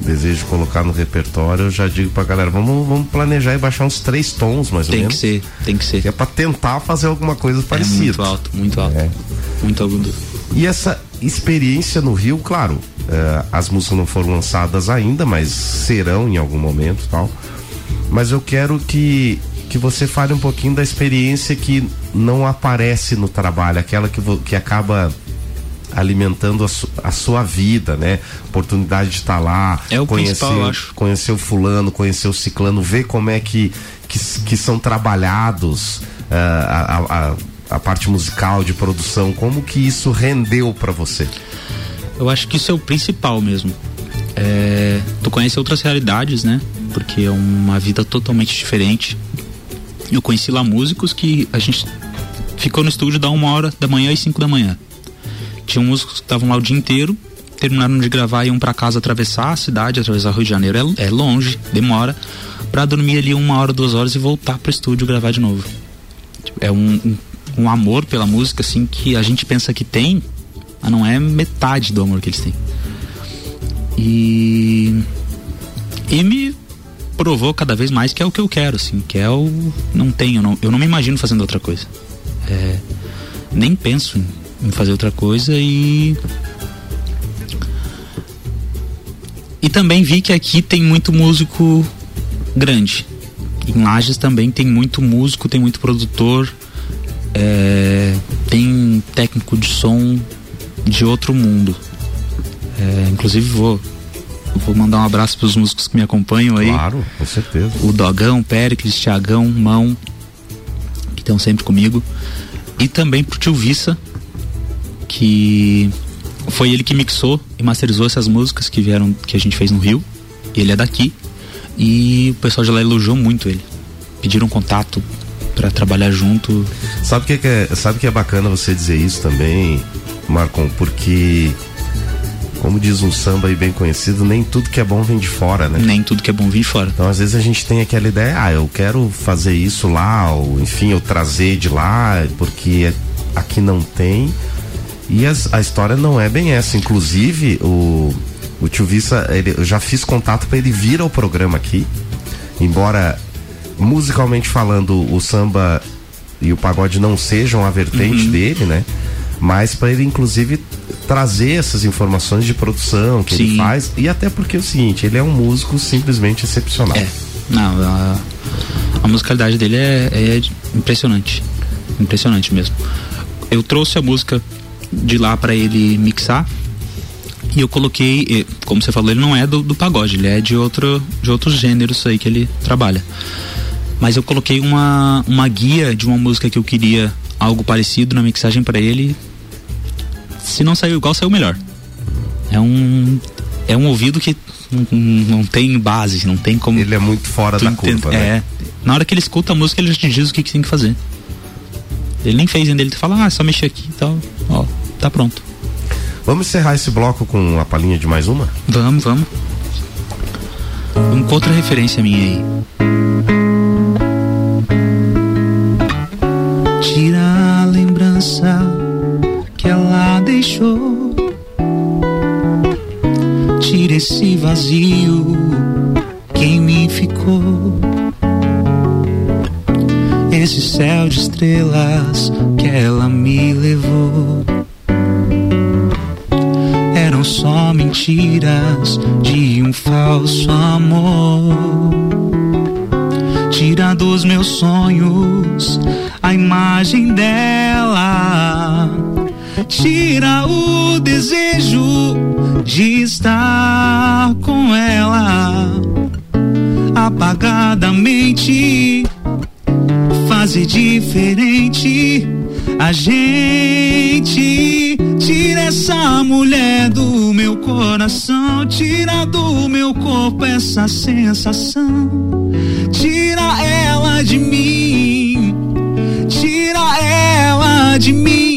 desejo colocar no repertório, eu já digo pra galera, vamos, vamos planejar e baixar uns três tons, mais ou Tem menos. que ser, tem que ser. Que é pra tentar fazer alguma coisa parecida. É muito alto, muito alto. Muito agudo. E essa experiência no Rio, claro, eh, as músicas não foram lançadas ainda, mas serão em algum momento e tal. Mas eu quero que, que você fale um pouquinho da experiência que não aparece no trabalho, aquela que, que acaba alimentando a, su- a sua vida, né? Oportunidade de estar lá, É o conhecer, conhecer o fulano, conhecer o ciclano, ver como é que, que, que são trabalhados ah, a, a- a parte musical de produção, como que isso rendeu pra você? Eu acho que isso é o principal mesmo. É, tu conhece outras realidades, né? Porque é uma vida totalmente diferente. Eu conheci lá músicos que a gente ficou no estúdio da uma hora da manhã e cinco da manhã. Tinha músicos que estavam lá o dia inteiro, terminaram de gravar e iam pra casa atravessar a cidade, atravessar o Rio de Janeiro. É, é longe, demora. Pra dormir ali uma hora, duas horas e voltar pro estúdio gravar de novo. Tipo, É um, um, um amor pela música, assim, que a gente pensa que tem, mas não é metade do amor que eles têm. E. E me provou cada vez mais que é o que eu quero, assim, que é o. Não tenho, não, eu não me imagino fazendo outra coisa. É, nem penso em, fazer outra coisa e. E também vi que aqui tem muito músico grande. Em Lages também tem muito músico, tem muito produtor, é, tem técnico de som de outro mundo. É, inclusive vou, vou mandar um abraço para os músicos que me acompanham aí. Claro, com certeza. O Dogão, Péricles, Tiagão, Mão, que estão sempre comigo. E também pro tio Vissa, que foi ele que mixou e masterizou essas músicas que vieram, que a gente fez no Rio. Ele é daqui. E o pessoal de lá elogiou muito ele. Pediram contato para trabalhar junto. Sabe o que, que é, sabe que é bacana você dizer isso também, Marcon? Porque como diz um samba aí bem conhecido, nem tudo que é bom vem de fora, né? Nem tudo que é bom vem de fora. Então, às vezes a gente tem aquela ideia, ah, eu quero fazer isso lá, ou enfim, eu trazer de lá, porque aqui não tem. E as, a história não é bem essa. Inclusive, o, o tio Vissa, ele, eu já fiz contato para ele vir ao programa aqui. Embora, musicalmente falando, o samba e o pagode não sejam a vertente Uhum. dele, né? Mas para ele, inclusive, trazer essas informações de produção que ele Sim. faz. E até porque é o seguinte, ele é um músico simplesmente excepcional. É. Não, a, a musicalidade dele é, é impressionante. Impressionante mesmo. Eu trouxe a música de lá pra ele mixar. E eu coloquei, como você falou, ele não é do, do pagode, ele é de outro, de outros gêneros aí que ele trabalha. Mas eu coloquei uma, uma guia de uma música que eu queria algo parecido na mixagem pra ele. Se não saiu igual, saiu melhor. É um é um ouvido que não, não tem base, não tem como. Ele é muito fora da curva, né? É. Na hora que ele escuta a música, ele já te diz o que, que tem que fazer. Ele nem fez ainda, ele fala, ah, é só mexer aqui e tal. Ó, tá pronto. Vamos encerrar esse bloco com a palhinha de mais uma? Vamos, vamos. Vamos com outra referência minha aí. Tira a lembrança que ela deixou. Tira esse vazio que em mim ficou. Esse céu de estrelas que ela me levou. Eram só mentiras de um falso amor. Tira dos meus sonhos a imagem dela. Tira o desejo de estar com ela. Apagadamente fazer diferente a gente. Tira essa mulher do meu coração, tira do meu corpo essa sensação. Tira ela de mim, tira ela de mim.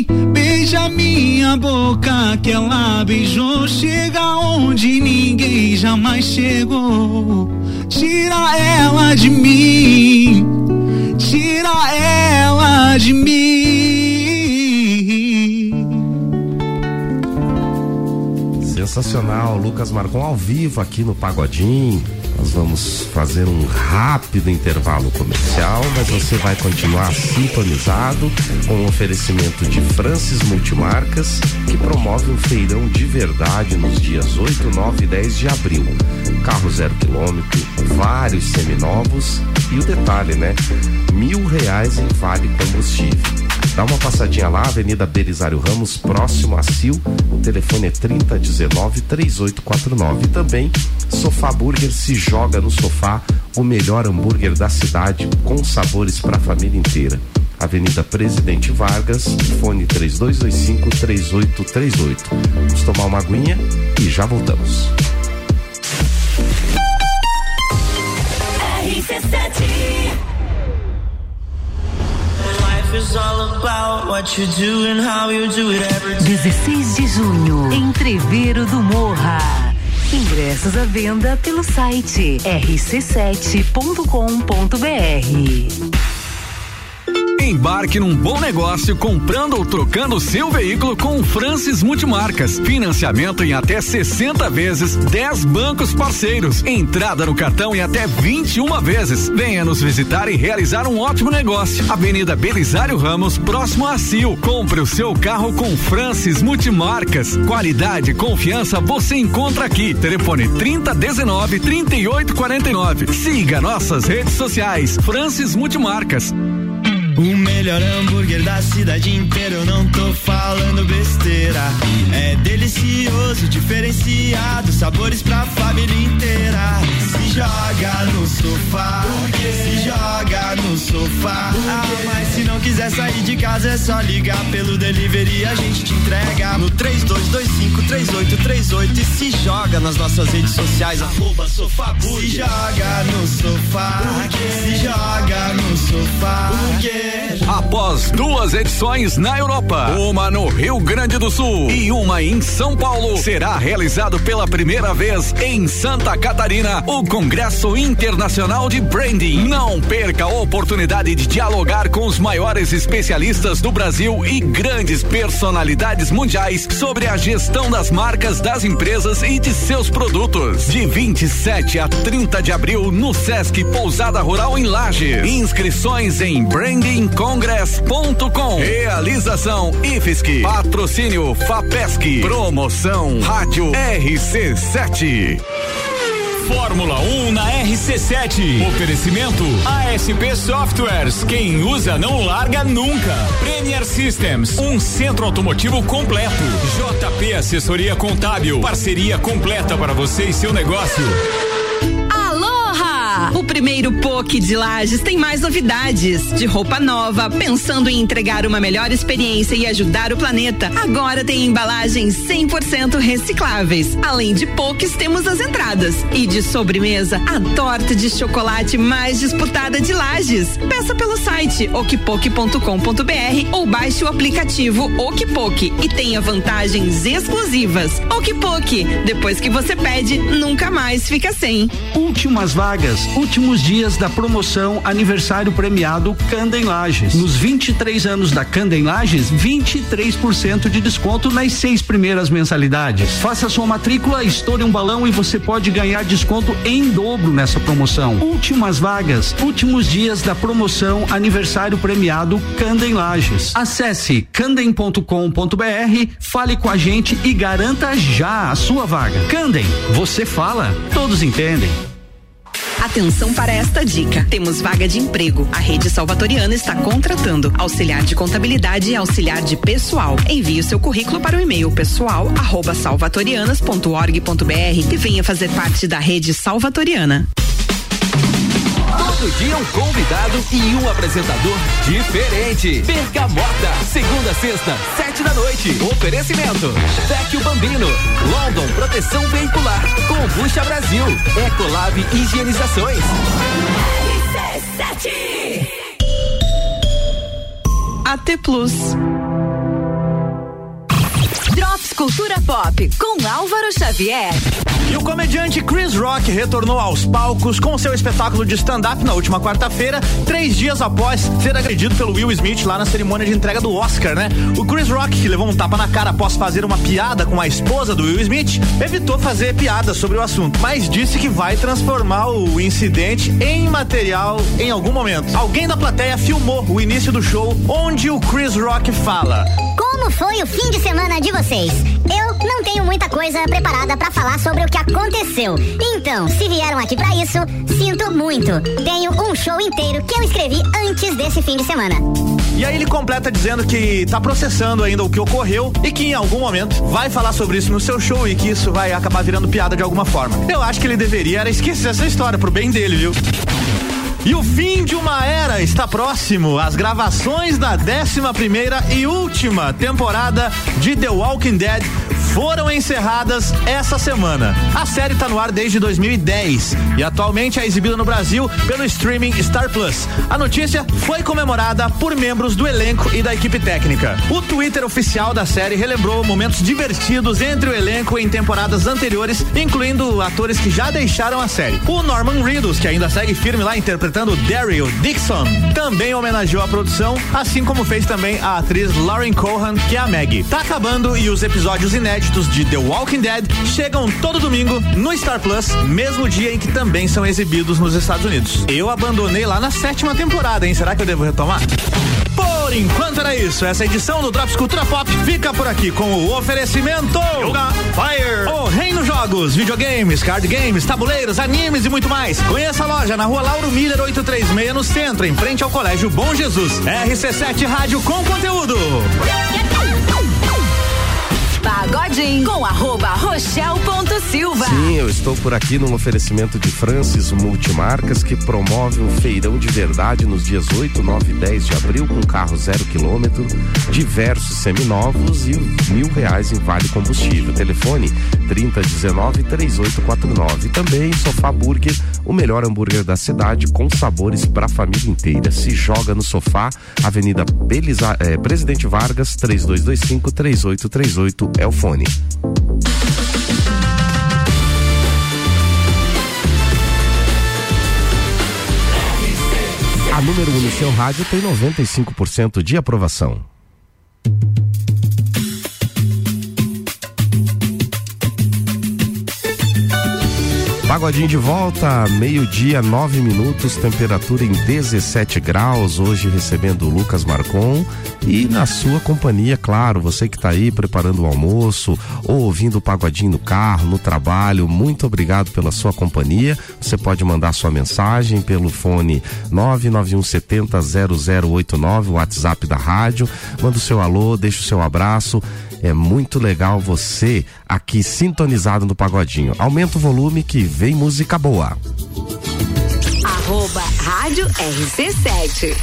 Beija minha boca que ela beijou. Chega onde ninguém jamais chegou. Tira ela de mim, tira ela de mim. Sensacional, Lucas Marcon ao vivo aqui no Pagodim. Nós vamos fazer um rápido intervalo comercial, mas você vai continuar sintonizado com o oferecimento de Francis Multimarcas, que promove um feirão de verdade nos dias 8, 9 e 10 de abril. Carro zero quilômetro, vários seminovos e o detalhe, né? Mil reais em vale combustível. Dá uma passadinha lá, Avenida Belisário Ramos, próximo a Sil. O telefone é 3019-3849. E também, Sofá Burger se joga no sofá, o melhor hambúrguer da cidade, com sabores para a família inteira. Avenida Presidente Vargas, fone 3225-3838. Vamos tomar uma aguinha e já voltamos. 16 de junho, Entreveiro do Morra. Ingressos à venda pelo site rc7.com.br. Embarque num bom negócio comprando ou trocando seu veículo com Francis Multimarcas. Financiamento em até 60 vezes, 10 bancos parceiros. Entrada no cartão em até 21 vezes. Venha nos visitar e realizar um ótimo negócio. Avenida Belisário Ramos, próximo a Sil. Compre o seu carro com Francis Multimarcas. Qualidade e confiança você encontra aqui. Telefone 3019 3849. Siga nossas redes sociais. Francis Multimarcas. O melhor hambúrguer da cidade inteira, eu não tô falando besteira. É delicioso, diferenciado, sabores pra família inteira. Se joga no sofá, se joga no sofá. Ah, mas se não quiser sair de casa, é só ligar pelo delivery, a gente te entrega no 32253838 e se joga nas nossas redes sociais, arroba sofá Se joga no sofá, se joga no sofá. Burger. Após duas edições na Europa, uma no Rio Grande do Sul e uma em São Paulo, será realizado pela primeira vez em Santa Catarina o Congresso Internacional de Branding. Não perca a oportunidade de dialogar com os maiores especialistas do Brasil e grandes personalidades mundiais sobre a gestão das marcas das empresas e de seus produtos. De 27 a 30 de abril no Sesc Pousada Rural em Lages. Inscrições em brandingcongress.com. Realização IFSC. Patrocínio FAPESC. Promoção Rádio RC7. Fórmula 1 na RC7. Oferecimento ASP Softwares. Quem usa não larga nunca. Premier Systems, um centro automotivo completo. JP Assessoria Contábil, parceria completa para você e seu negócio. Primeiro POC de Lages tem mais novidades. De roupa nova, pensando em entregar uma melhor experiência e ajudar o planeta. Agora tem embalagens 100% recicláveis. Além de POCs, temos as entradas. E de sobremesa, a torta de chocolate mais disputada de Lages. Peça pelo site okpok.com.br ou baixe o aplicativo Okpok e tenha vantagens exclusivas. Okpok, depois que você pede, nunca mais fica sem. Últimas vagas, últimos dias da promoção aniversário premiado Candem Lages. Nos 23 anos da Candem Lages, 23% de desconto nas seis primeiras mensalidades. Faça sua matrícula, estoure um balão e você pode ganhar desconto em dobro nessa promoção. Últimas vagas, últimos dias da promoção aniversário premiado Candem Lages. Acesse candem.com.br, fale com a gente e garanta já a sua vaga. Candem, você fala, todos entendem. Atenção para esta dica. Temos vaga de emprego. A rede salvatoriana está contratando auxiliar de contabilidade e auxiliar de pessoal. Envie o seu currículo para o e-mail pessoal arroba salvatorianas.org.br e venha fazer parte da rede salvatoriana. Todo dia um convidado e um apresentador diferente. Bergamota, segunda sexta, sete da noite. Oferecimento: Vecchio Bambino, London Proteção Veicular, Combucha Brasil, Ecolab Higienizações. AT Plus. Drops Cultura Pop com Álvaro Xavier. E o comediante Chris Rock retornou aos palcos com seu espetáculo de stand-up na última quarta-feira, três dias após ser agredido pelo Will Smith lá na cerimônia de entrega do Oscar, né? O Chris Rock, que levou um tapa na cara após fazer uma piada com a esposa do Will Smith, evitou fazer piada sobre o assunto, mas disse que vai transformar o incidente em material em algum momento. Alguém da plateia filmou o início do show onde o Chris Rock fala. Como foi o fim de semana de vocês? Eu não tenho muita coisa preparada para falar sobre o que aconteceu. Então, se vieram aqui para isso, sinto muito. Tenho um show inteiro que eu escrevi antes desse fim de semana. E aí ele completa dizendo que tá processando ainda o que ocorreu e que em algum momento vai falar sobre isso no seu show e que isso vai acabar virando piada de alguma forma. Eu acho que ele deveria esquecer essa história pro bem dele, viu? E o fim de uma era está próximo. As gravações da 11 primeira e última temporada de The Walking Dead foram encerradas essa semana. A série está no ar desde 2010 e atualmente é exibida no Brasil pelo streaming Star Plus. A notícia foi comemorada por membros do elenco e da equipe técnica. O Twitter oficial da série relembrou momentos divertidos entre o elenco em temporadas anteriores, incluindo atores que já deixaram a série. O Norman Reedus, que ainda segue firme lá interpretando Daryl Dixon, também homenageou a produção, assim como fez também a atriz Lauren Cohan, que é a Maggie. Tá acabando e os episódios inéditos de The Walking Dead chegam todo domingo no Star Plus, mesmo dia em que também são exibidos nos Estados Unidos. Eu abandonei lá na sétima temporada, hein? Será que eu devo retomar? Por enquanto era isso. Essa edição do Drops Cultura Pop fica por aqui com o oferecimento Yoga Fire, o Reino Jogos, videogames, card games, tabuleiros, animes e muito mais. Conheça a loja na rua Lauro Miller 836 no centro, em frente ao Colégio Bom Jesus. RC7 Rádio com conteúdo. Pagodinho com arroba rochel.silva. Sim, eu estou por aqui num oferecimento de Francis Multimarcas que promove um feirão de verdade nos dias 8, 9 e 10 de abril com carro zero quilômetro, diversos seminovos e mil reais em vale combustível. Telefone 3019 3849. Também Sofá Burger, o melhor hambúrguer da cidade com sabores para a família inteira. Se joga no sofá, Avenida Beliza, eh, Presidente Vargas 3225 3838 é o fone. A número 1 um no seu rádio tem 95% de aprovação. Pagodinho de volta, meio-dia, nove minutos, temperatura em 17 graus. Hoje recebendo o Lucas Marcon e na sua companhia, claro, você que está aí preparando o almoço ou ouvindo o Pagodinho no carro, no trabalho. Muito obrigado pela sua companhia. Você pode mandar sua mensagem pelo fone 991700089, o WhatsApp da rádio. Manda o seu alô, deixa o seu abraço. É muito legal você aqui sintonizado no Pagodinho. Aumenta o volume que vem música boa. Arroba Rádio RC7.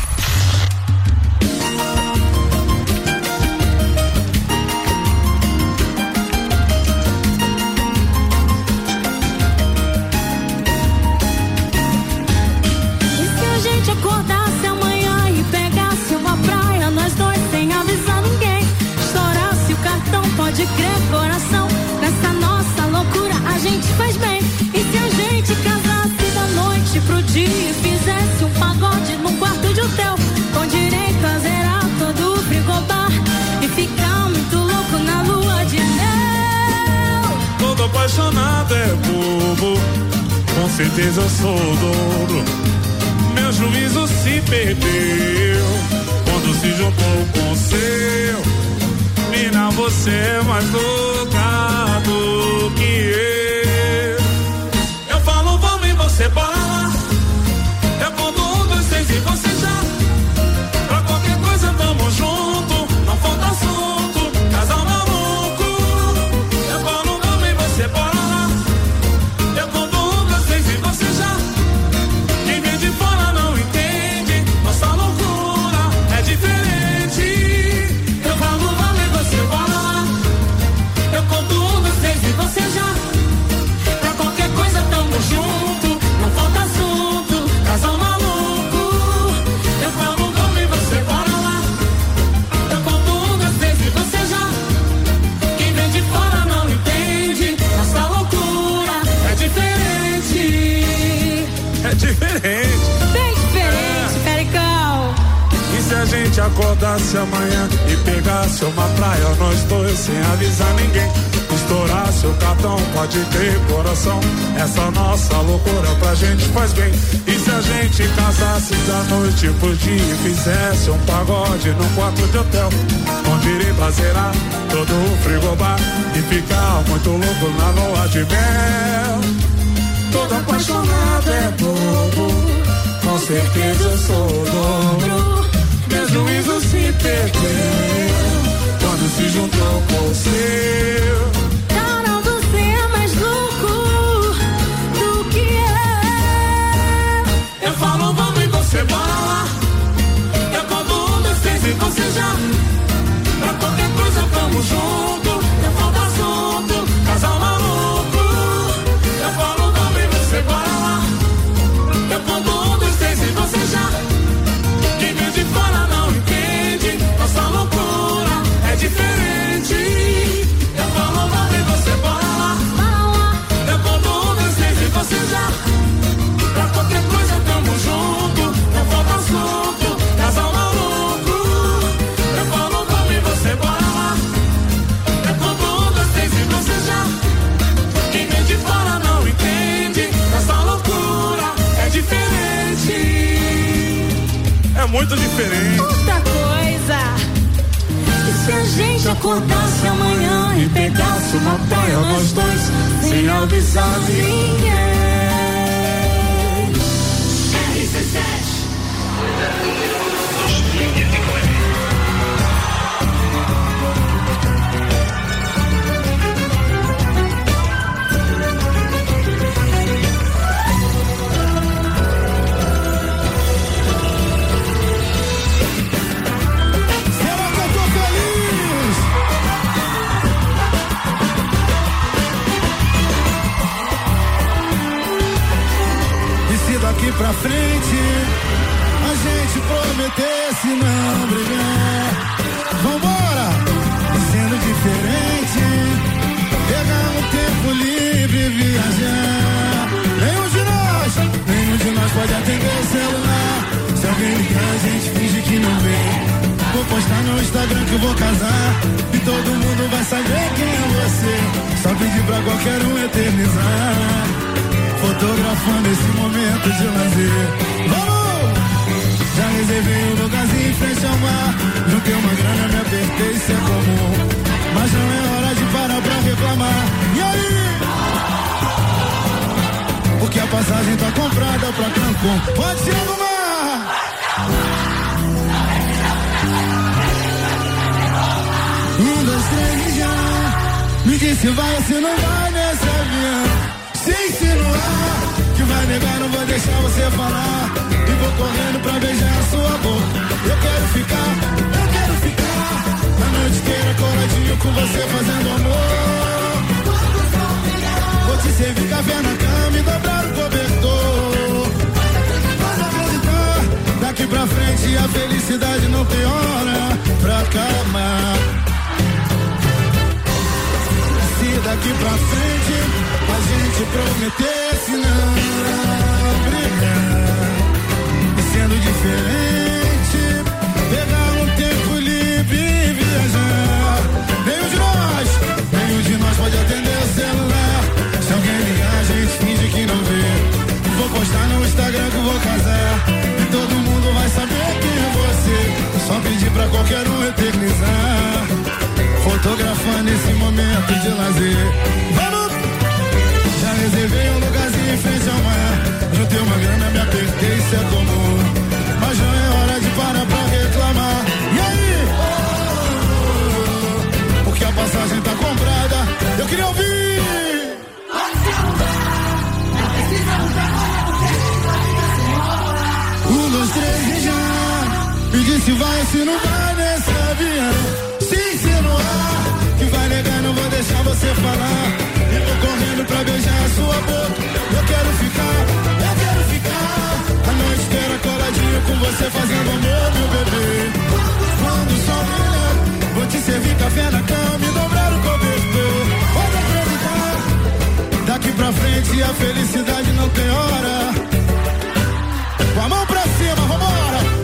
Certeza eu sou o dobro. Meu juízo se perdeu quando se juntou com o seu. Mina, você é mais louca do que eu. Acordasse amanhã e pegasse uma praia, nós dois sem avisar ninguém? Estourasse o cartão, pode ter coração. Essa nossa loucura pra gente faz bem. E se a gente casasse da noite pro dia e fizesse um pagode no quarto de hotel? Com direito a zerar todo o frigobar e ficar muito louco na lua de mel. Todo apaixonado é bobo, com certeza eu sou o dobro. Meu juízo se perdeu quando se juntou com o seu. É mais louco do que eu. Eu falo, vamos e você bora lá. Eu conto um, dois, três e você já. Pra qualquer coisa, tamo junto. Diferente. Eu falo, vamos e você bora lá. Eu conto um, dois, três e você já. Pra qualquer coisa tamo junto, não falta assunto, casal maluco. Eu falo vamos e você bora lá. Eu conto um, dois, três e você já. Quem vem de fora não entende, essa loucura é diferente. É muito diferente. Acordasse amanhã e pegasse uma praia, nós dois, sem avisar ninguém? Pra frente a gente prometesse não brigar. Vambora, sendo diferente, pegar um tempo livre e viajar. Nenhum de nós, nenhum de nós pode atender o celular. Se alguém ligar, a gente finge que não vem. Vou postar no Instagram que eu vou casar E todo mundo vai saber quem é você Só pedir pra qualquer um eternizar Fotografando esse momento de lazer Vamos! Já reservei um lugarzinho em frente ao mar Juntei uma grana, me apertei, isso é comum Mas não é hora de parar pra reclamar E aí? Porque a passagem tá comprada pra Cancún Pode no mar! Um, dois, três e já. Me diz se vai se não vai nesse avião. Insinuar que vai negar, não vou deixar você falar. E vou correndo pra beijar a sua boca. Eu quero ficar, eu quero ficar. A noite inteira coladinho com você fazendo amor. Vou te servir café na cama e dobrar o cobertor. Pode acreditar, daqui pra frente a felicidade não tem hora pra acabar. Daqui pra frente a gente prometesse não brigar, e sendo diferente, pegar um tempo livre e viajar. Nenhum de nós, nenhum de nós pode atender o celular. Se alguém ligar, a gente finge que não vê. Vou postar no Instagram que vou casar. E todo mundo vai saber quem é você. Só pedir pra qualquer um eternizar. Fotografando esse momento de lazer. Vamos! Já reservei um lugarzinho em frente ao mar. Juntei uma grana, me apertei, isso é comum. Mas não é hora de parar pra reclamar. E aí? Porque a passagem tá comprada. Eu queria ouvir! Um, dois, três e já. Me diz se vai se não vai nesse avião. Que vai negar, não vou deixar você falar. Eu vou correndo pra beijar a sua boca. Eu quero ficar, eu quero ficar. A noite inteira coladinho com você fazendo amor, meu bebê. Quando o sol brilhar, vou te servir café na cama e dobrar o cobertor. Pode acreditar. Daqui pra frente a felicidade não tem hora. Com a mão pra cima, vambora!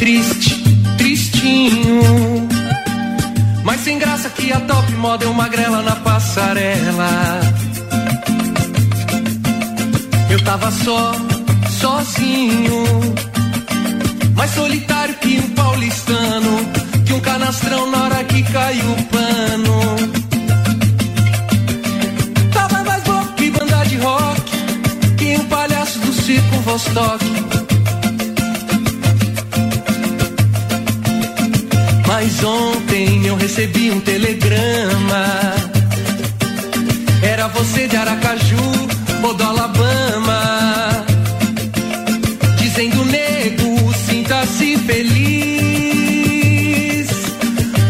Triste, tristinho. Mas sem graça que a top moda é uma grela na passarela. Eu tava só, sozinho. Mais solitário que um paulistano. Que um canastrão na hora que caiu o pano. Tava mais louco que banda de rock. Que um palhaço do circo Vostok. Mas ontem eu recebi um telegrama. Era você de Aracaju ou do Alabama. Dizendo, nego, sinta-se feliz.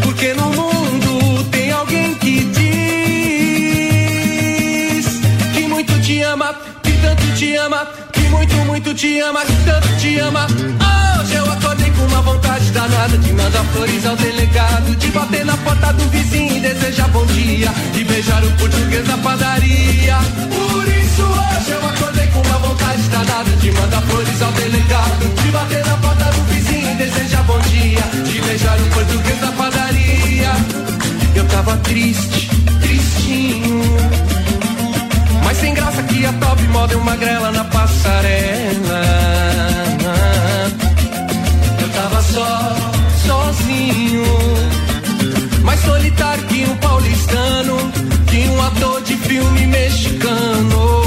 Porque no mundo tem alguém que diz que muito te ama, que tanto te ama, que muito, muito te ama, que tanto te ama. Vontade danada de mandar flores ao delegado, de bater na porta do vizinho e desejar bom dia, de beijar o português na padaria. Por isso hoje eu acordei com uma vontade danada de mandar flores ao delegado, de bater na porta do vizinho e desejar bom dia, de beijar o português na padaria. Eu tava triste, tristinho. Mas sem graça que a top moda é uma grela na passarela. Tava só, sozinho. Mais solitário que um paulistano. Que um ator de filme mexicano.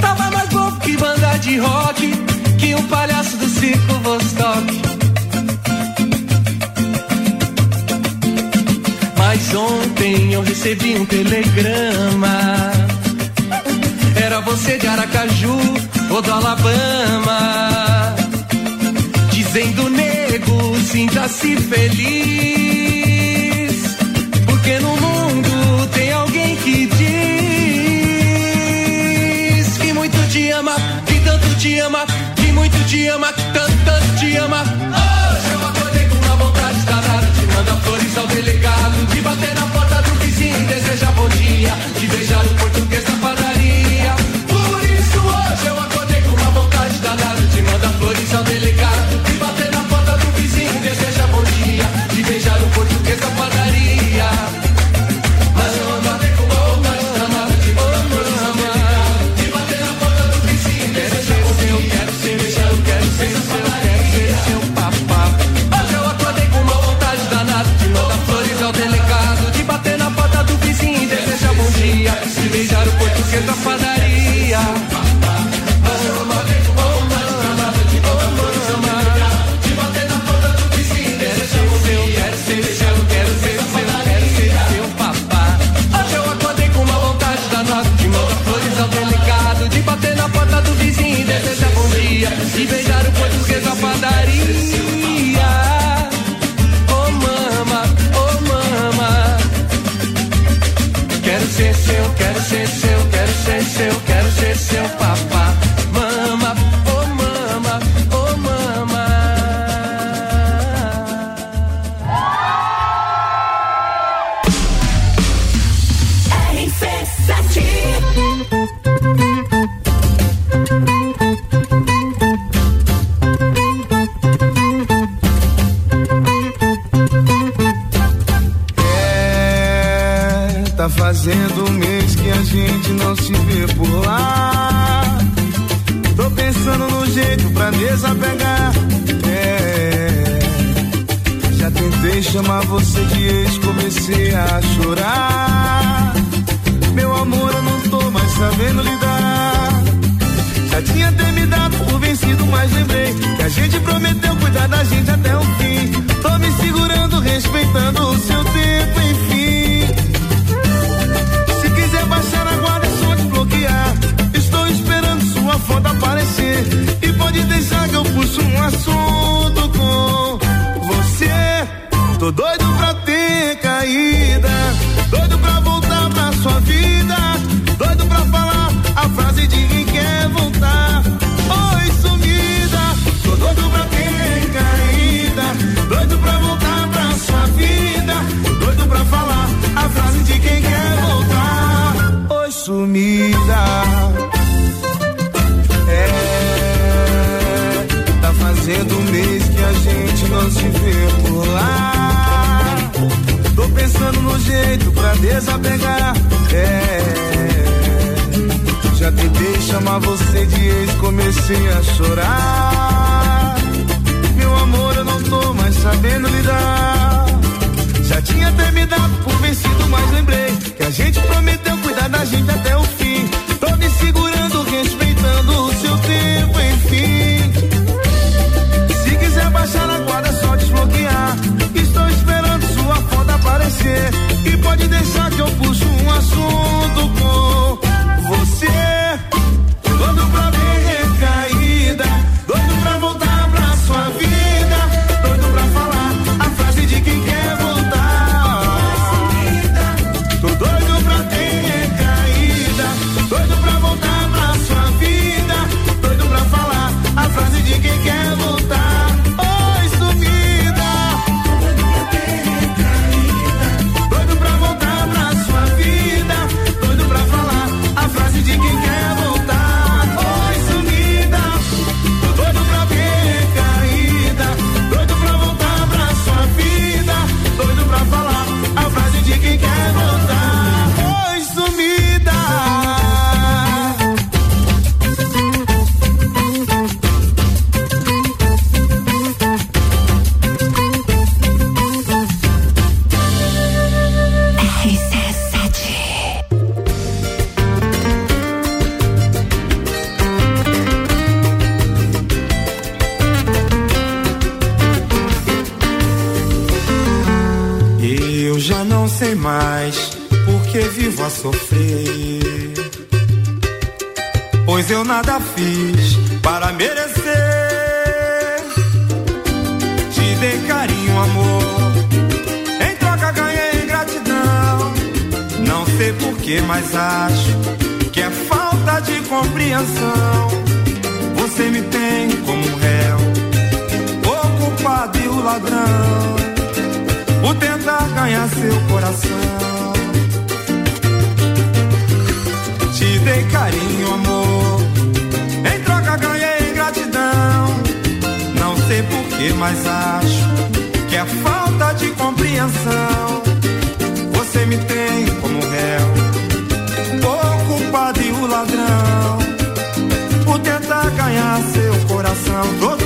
Tava mais louco que banda de rock. Que um palhaço do circo Vostok. Mas ontem eu recebi um telegrama. Era você de Aracaju ou do Alabama. Sinta-se feliz. Porque no mundo tem alguém que diz que muito te ama, que tanto te ama, que muito te ama, tanto, tanto te ama. Hoje eu acordei com uma vontade danada de mandar flores ao delegado, de bater na porta do vizinho e desejar bom dia, de beijar o sem mais porque vivo a sofrer. Pois eu nada fiz para merecer. Te dei carinho, amor. Em troca ganhei gratidão. Não sei porquê, mas acho que é falta de compreensão. Você me tem como réu, o culpado e o ladrão por tentar ganhar seu coração. Te dei carinho, amor, em troca ganhei gratidão. Não sei por que mas acho que é falta de compreensão. Você me tem como réu, o culpado e o ladrão, por tentar ganhar seu coração.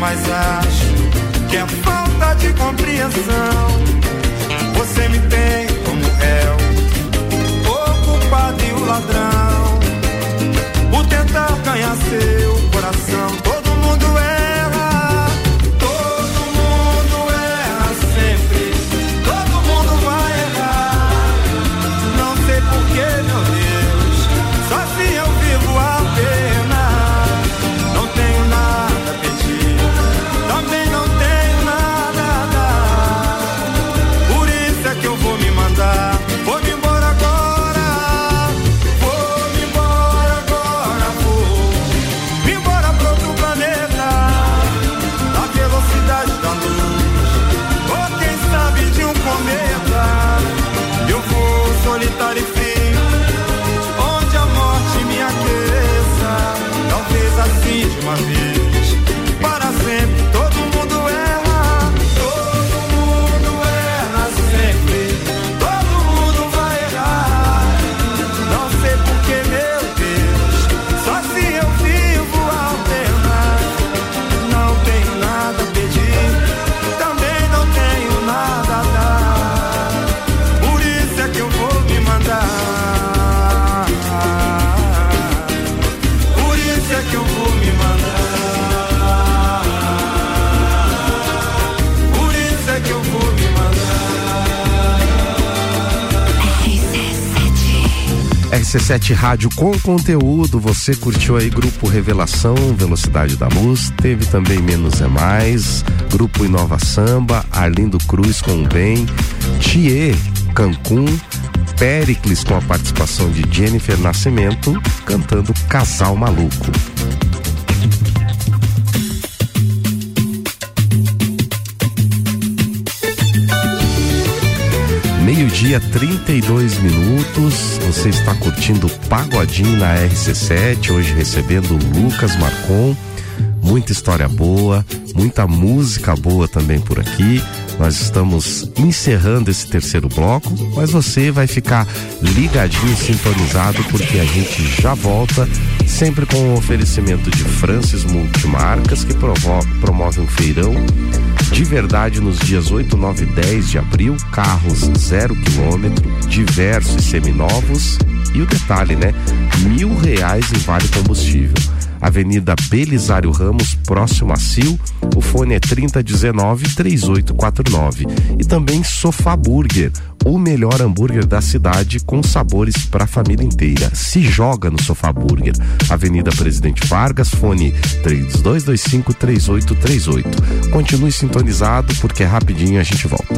mas acho que é falta de compreensão. Você me tem como réu, o culpado e o ladrão. O tentar ganhar seu coração RC7 Rádio com conteúdo. Você curtiu aí Grupo Revelação, Velocidade da Luz. Teve também Menos é Mais, Grupo Inova Samba, Arlindo Cruz com Bem, Thier Cancún, Pericles com a participação de Jennifer Nascimento cantando Casal Maluco. Meio-dia, 32 minutos. Você está curtindo Pagodinho na RC7, hoje recebendo Lucas Marcon. Muita história boa, muita música boa também por aqui. Nós estamos encerrando esse terceiro bloco, mas você vai ficar ligadinho, sintonizado, porque a gente já volta, sempre com o oferecimento de Francis Multimarcas, que promove um feirão de verdade nos dias 8, 9 e 10 de abril, carros zero quilômetro, diversos seminovos. E o detalhe, né? Mil reais em vale combustível. Avenida Belisário Ramos, próximo a Sil. O fone é 3019-3849. E também Sofá Burger, o melhor hambúrguer da cidade com sabores para a família inteira. Se joga no Sofá Burger. Avenida Presidente Vargas, fone 3225-3838. Continue sintonizado porque é rapidinho a gente volta.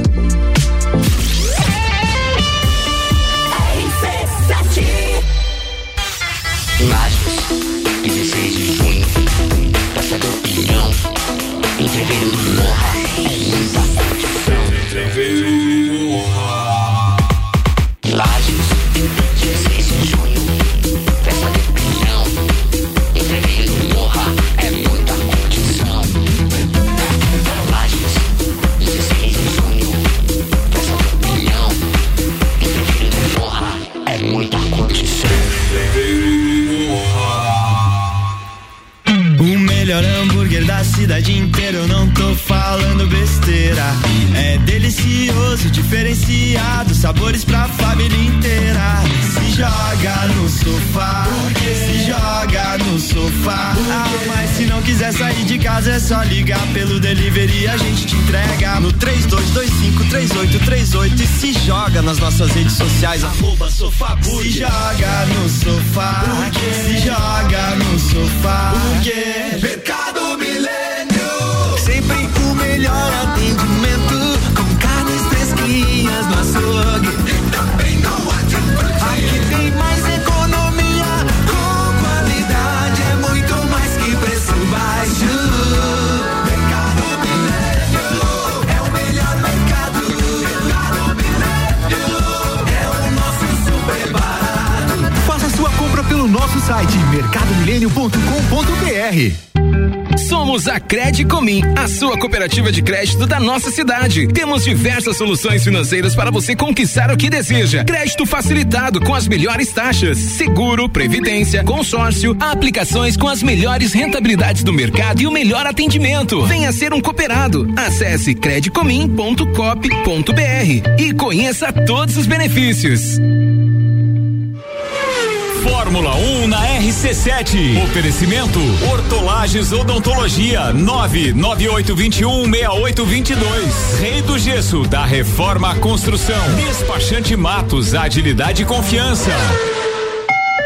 Entreveiro pelo delivery, a gente te entrega no 32253838 e se joga nas nossas redes sociais, arroba sofá Se joga no sofá, se joga no sofá. Mercado Milênio. mercadomilênio.com.br. Somos a Credicomim, a sua cooperativa de crédito da nossa cidade. Temos diversas soluções financeiras para você conquistar o que deseja. Crédito facilitado com as melhores taxas, seguro, previdência, consórcio, aplicações com as melhores rentabilidades do mercado e o melhor atendimento. Venha ser um cooperado. Acesse credicomim.cop.br e conheça todos os benefícios. Fórmula 1 na RC7. Oferecimento Hortolagens Odontologia 998216822. Rei do Gesso da Reforma Construção. Despachante Matos, agilidade e confiança.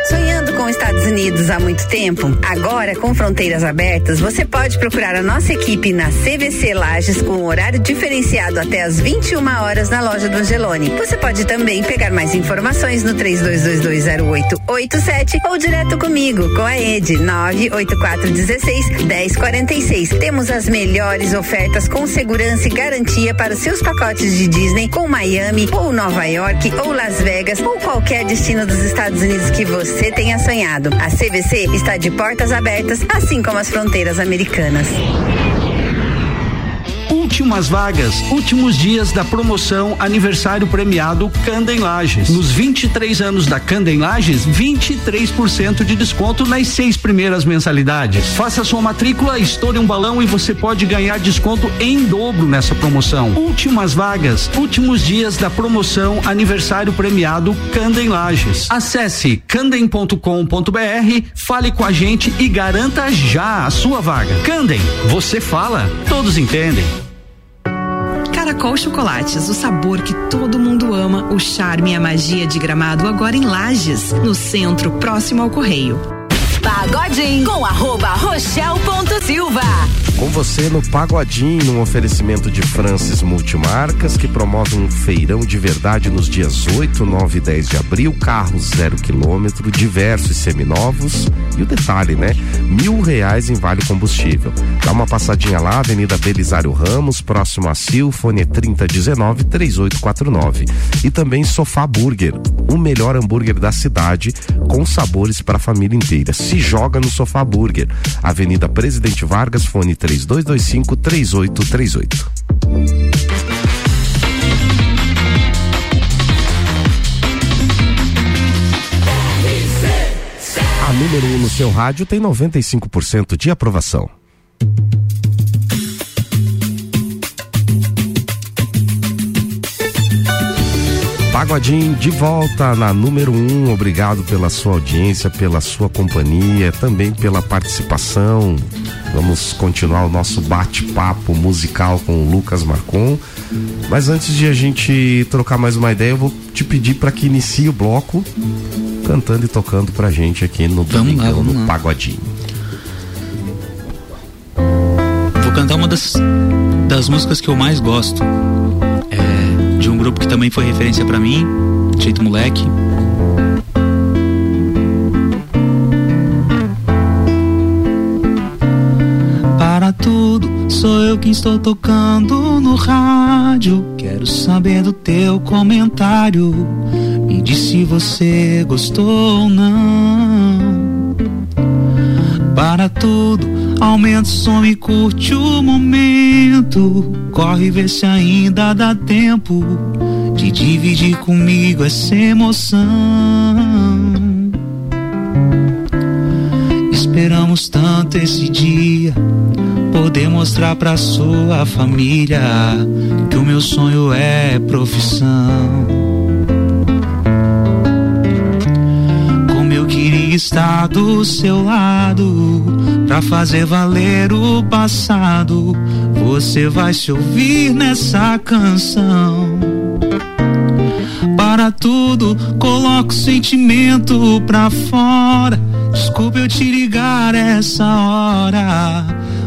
Sonhando com os Estados Unidos há muito tempo? Agora, com fronteiras abertas, você pode procurar a nossa equipe na CVC Lages com horário diferenciado até às 21 horas na loja do Angelone. Você pode também pegar mais informações no 32220887 ou direto comigo, com a Ed 98416 1046. Temos as melhores ofertas com segurança e garantia para seus pacotes de Disney com Miami ou Nova York ou Las Vegas ou qualquer destino dos Estados Unidos que você tenha sonhado. A CVC está de portas abertas, assim como as fronteiras americanas. Últimas vagas, últimos dias da promoção aniversário premiado Candem Lages. Nos 23 anos da Candem Lages, 23% de desconto nas seis primeiras mensalidades. Faça sua matrícula, estoure um balão e você pode ganhar desconto em dobro nessa promoção. Últimas vagas, últimos dias da promoção aniversário premiado Candem Lages. Acesse candem.com.br, fale com a gente e garanta já a sua vaga. Candem, você fala, todos entendem. Caracol Chocolates, o sabor que todo mundo ama, o charme e a magia de gramado agora em Lages, no centro, próximo ao Correio. Pagodinho com arroba rochel.silva. Com você no Pagodinho, num oferecimento de Francis Multimarcas, que promove um feirão de verdade nos dias 8, 9 e 10 de abril, carros zero quilômetro, diversos seminovos. E o detalhe, né? Mil reais em vale combustível. Dá uma passadinha lá, Avenida Belisário Ramos, próximo a Sil, fone 3019 3849. E também Sofá Burger, o melhor hambúrguer da cidade, com sabores para a família inteira. Se joga no Sofá Burger, Avenida Presidente Vargas, fone 3225 3838. A número 1 um no seu rádio tem 95% de aprovação. Pagodinho de volta na número 1. Um. Obrigado pela sua audiência, pela sua companhia, também pela participação. Vamos continuar o nosso bate-papo musical com o Lucas Marcon. Mas antes de a gente trocar mais uma ideia, eu vou te pedir para que inicie o bloco cantando e tocando pra gente aqui no vamos lá, vamos no lá. Pagodinho. Vou cantar uma das, das músicas que eu mais gosto. De um grupo que também foi referência para mim, Jeito Moleque. Para tudo, sou eu quem estou tocando no rádio. Quero saber do teu comentário. Me diz se você gostou ou não. Para tudo, aumenta o som e curte o momento. Corre ver se ainda dá tempo de dividir comigo essa emoção. Esperamos tanto esse dia poder mostrar pra sua família que o meu sonho é profissão. Como eu queria estar do seu lado pra fazer valer o passado. Você vai se ouvir nessa canção. Para tudo, coloco o sentimento pra fora. Desculpa eu te ligar essa hora,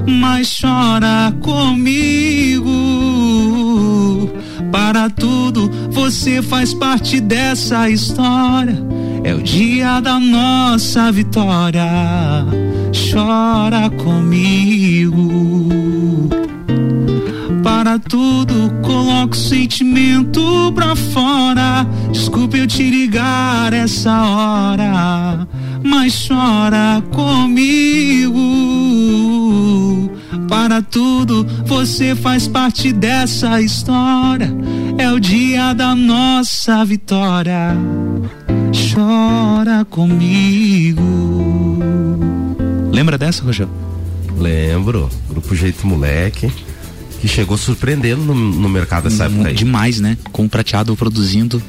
mas chora comigo. Para tudo, você faz parte dessa história. É o dia da nossa vitória. Chora comigo. Para tudo, coloco sentimento pra fora. Desculpa eu te ligar essa hora, mas chora comigo. Para tudo, você faz parte dessa história. É o dia da nossa vitória. Chora comigo. Lembra dessa, Rogério? Lembro. Grupo Jeito Moleque. Que chegou surpreendendo no, no mercado dessa época aí. Demais, né? Com o prateado produzindo.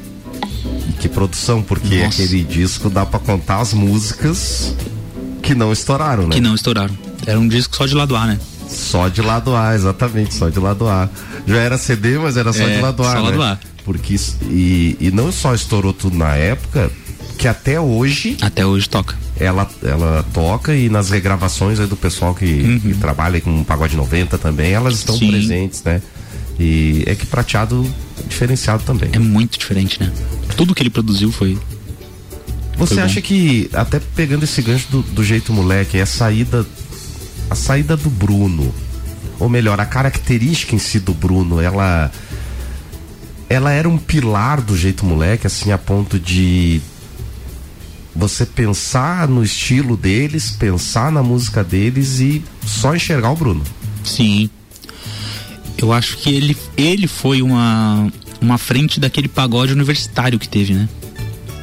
E que produção, porque Nossa. aquele disco dá pra contar as músicas que não estouraram, né? Que não estouraram. Era um disco só de lado A, né? Só de lado A, exatamente, só de lado A. Já era CD, mas era só É, de lado A. só né? lado A. Porque e, e não só estourou tudo na época, que até hoje. Até hoje toca. Ela, ela toca e nas regravações do pessoal que, que trabalha com o Pagode 90 também, elas estão Uhum. Sim. presentes, né? E é que prateado é diferenciado também. É muito diferente, né? Tudo que ele produziu foi. Você Foi bom. acha que, até pegando esse gancho do, do jeito moleque, a saída. A saída do Bruno, ou melhor, a característica em si do Bruno, ela. Ela era um pilar do jeito moleque, assim, a ponto de você pensar no estilo deles, pensar na música deles e só enxergar o Bruno. Sim. Eu acho que ele, ele foi uma, uma frente daquele pagode universitário que teve, né?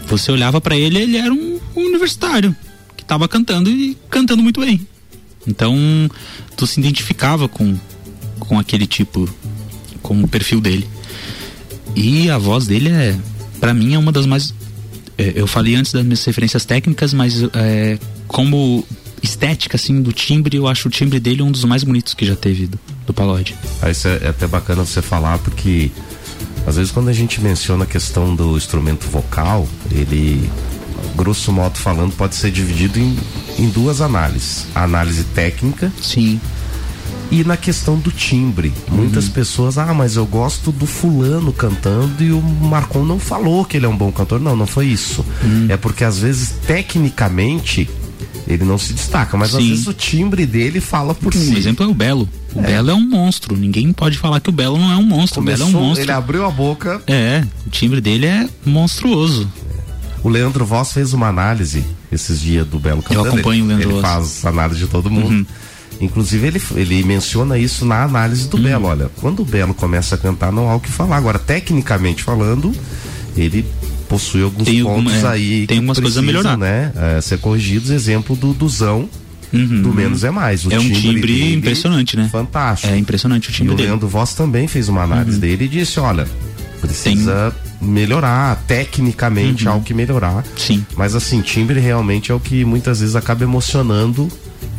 Você olhava pra ele, ele era um, um universitário que tava cantando e cantando muito bem. Então, tu se identificava com, com aquele tipo, com o perfil dele. E a voz dele é, pra mim, é uma das mais. É, eu falei antes das minhas referências técnicas, mas é, como estética, assim, do timbre, eu acho o timbre dele um dos mais bonitos que já teve do, do pagode. Aí isso é, é até bacana você falar porque às vezes quando a gente menciona a questão do instrumento vocal, ele grosso modo falando pode ser dividido em, em duas análises, a análise técnica, sim, e na questão do timbre. Muitas pessoas, ah, mas eu gosto do fulano cantando e o Marcon não falou que ele é um bom cantor. Não, não foi isso. É porque às vezes tecnicamente ele não se destaca, mas às Sim. vezes o timbre dele fala por Um si. exemplo é o Belo. O Belo é um monstro. Ninguém pode falar que o Belo não é um monstro. o Belo é um Começou, monstro. ele abriu a boca. É, o timbre dele é monstruoso. O Leandro Voss fez uma análise esses dias do Belo cantando. acompanho o Leandro Ele Voss. faz análise de todo mundo. Inclusive, ele, ele menciona isso na análise Uhum. do Belo. Olha, quando o Belo começa a cantar, não há o que falar. Agora, tecnicamente falando, ele possui alguns Tem pontos alguma- é, aí. tem que algumas coisas a melhorar. Né, é, ser corrigidos. Exemplo do Duzão, do Menos é Mais. O Uhum. é um timbre dele, impressionante, né? Fantástico. É impressionante o E timbre o dele. Leandro Voss também fez uma análise dele e disse: olha, precisa melhorar, tecnicamente há o que melhorar. Uhum. Sim. Mas assim, timbre realmente é o que muitas vezes acaba emocionando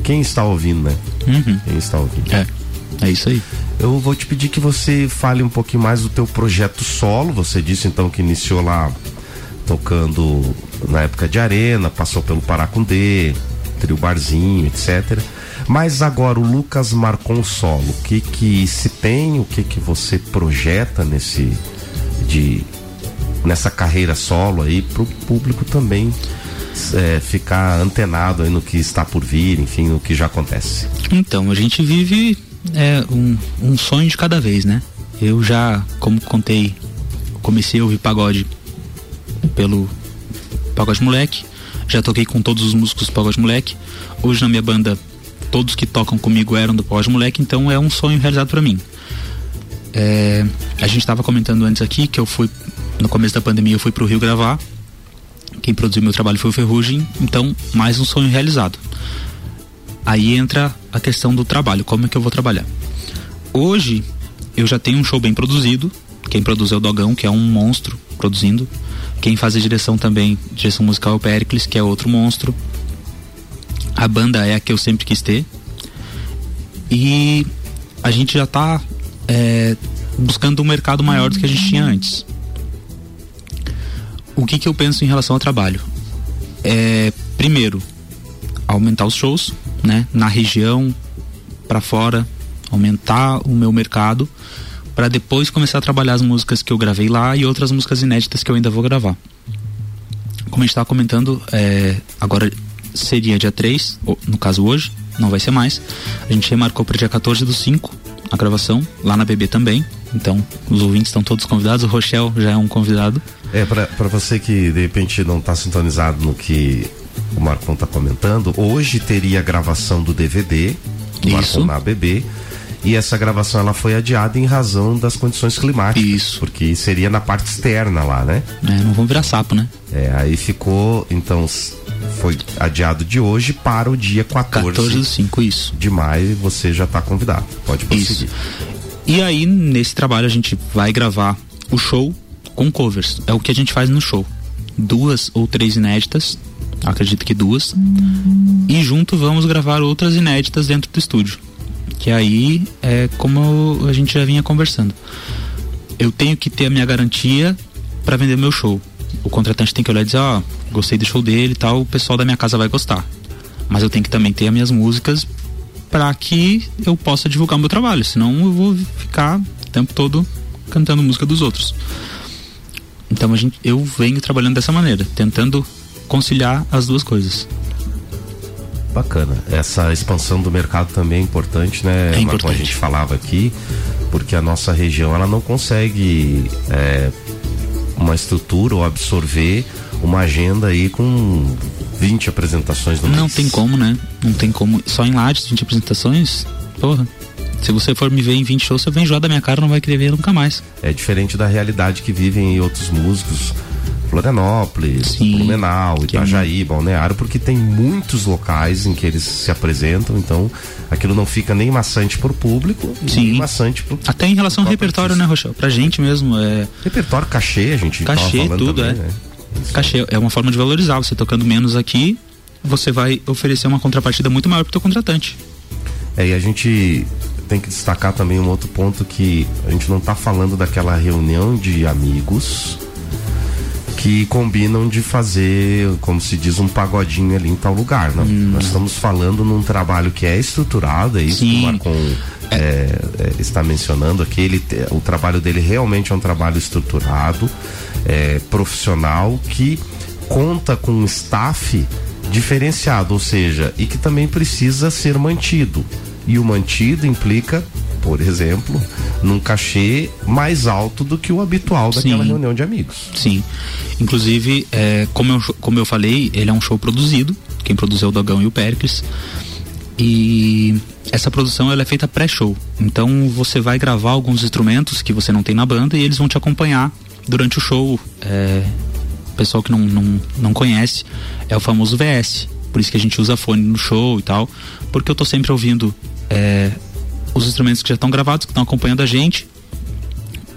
quem está ouvindo, né? Uhum. Quem está ouvindo. É, é isso aí. Eu vou te pedir que você fale um pouquinho mais do teu projeto solo. Você disse então que iniciou lá tocando na época de arena, passou pelo Paracundê, trio barzinho, etc. Mas agora o Lucas Marcon solo, o que que se tem, o que que você projeta nesse de nessa carreira solo aí pro público também é, ficar antenado no que está por vir, enfim, no que já acontece. Então, a gente vive é, um, um sonho de cada vez, né? Eu já, como contei, comecei a ouvir pagode pelo Pagode Moleque. Já toquei com todos os músicos do Pagode Moleque. Hoje na minha banda, todos que tocam comigo eram do Pagode Moleque, então é um sonho realizado pra mim. É, a gente estava comentando antes aqui que eu fui, no começo da pandemia, eu fui pro Rio gravar. Quem produziu meu trabalho foi o Ferrugem, então mais um sonho realizado. Aí entra a questão do trabalho, como é que eu vou trabalhar. Hoje eu já tenho um show bem produzido. Quem produz é o Dogão, que é um monstro produzindo. Quem faz a direção também, direção musical é o Pericles, que é outro monstro. A banda é a que eu sempre quis ter. E a gente já tá é, buscando um mercado maior do que a gente tinha antes. O que, que eu penso em relação ao trabalho? É, primeiro, aumentar os shows, né? Na região, para fora, aumentar o meu mercado, para depois começar a trabalhar as músicas que eu gravei lá e outras músicas inéditas que eu ainda vou gravar. Como a gente estava comentando, é, agora seria dia 3, ou, no caso hoje, não vai ser mais. A gente remarcou para dia 14 do 5 a gravação, lá na BB também. Então, os ouvintes estão todos convidados. O Rochelle já é um convidado. É, pra, pra você que de repente não tá sintonizado no que o Marcon tá comentando, hoje teria a gravação do DVD do Isso. Marcon na ABB. E essa gravação ela foi adiada em razão das condições climáticas. Isso. Porque seria na parte externa lá, né? É, não vão virar sapo, né? É, aí ficou, então, foi adiado de hoje para o dia 14, 14 do 5, isso. de maio você já tá convidado. Pode prosseguir. E aí, nesse trabalho, a gente vai gravar o show com covers. É o que a gente faz no show. Duas ou três inéditas, acredito que duas. E junto vamos gravar outras inéditas dentro do estúdio. Que aí é como a gente já vinha conversando. Eu tenho que ter a minha garantia para vender meu show. O contratante tem que olhar e dizer, ó, gostei do show dele e tal, o pessoal da minha casa vai gostar. Mas eu tenho que também ter as minhas músicas para que eu possa divulgar meu trabalho, senão eu vou ficar o tempo todo cantando música dos outros. Então a gente, eu venho trabalhando dessa maneira, tentando conciliar as duas coisas. Bacana. Essa expansão do mercado também é importante, né? É importante. A gente falava aqui, porque a nossa região ela não consegue é, uma estrutura ou absorver uma agenda aí com 20 apresentações no Não mês. tem como, né? Não tem como. Só em Lages, 20 apresentações, porra. Se você for me ver em 20 shows, você vem enjoar da minha cara, não vai querer ver nunca mais. É diferente da realidade que vivem outros músicos. Florianópolis, Blumenau, Itajaí, Balneário, porque tem muitos locais em que eles se apresentam, então aquilo não fica nem maçante pro público, nem maçante pro Até em relação ao repertório, né, Rochelle? Pra gente mesmo, é. Repertório, cachê, a gente Cachê, tudo, também, é. né? Cachê é uma forma de valorizar. Você tocando menos aqui, você vai oferecer uma contrapartida muito maior pro teu contratante. É, e a gente tem que destacar também um outro ponto que a gente não está falando daquela reunião de amigos que combinam de fazer, como se diz, um pagodinho ali em tal lugar. Não. Hum. Nós estamos falando num trabalho que é estruturado, é isso que o Marcon é, é, está mencionando aqui. Ele, o trabalho dele realmente é um trabalho estruturado, é, profissional, que conta com um staff diferenciado, ou seja, e que também precisa ser mantido. E o mantido implica, por exemplo, num cachê mais alto do que o habitual daquela Sim. reunião de amigos. Sim. Inclusive, é, como, eu, como eu falei, ele é um show produzido. Quem produziu é o Dogão e o Pericles. E essa produção ela é feita pré-show. Então você vai gravar alguns instrumentos que você não tem na banda e eles vão te acompanhar durante o show. É, pessoal que não, não, não conhece é o famoso VS. Por isso que a gente usa fone no show e tal. Porque eu tô sempre ouvindo é, os instrumentos que já estão gravados, que estão acompanhando a gente.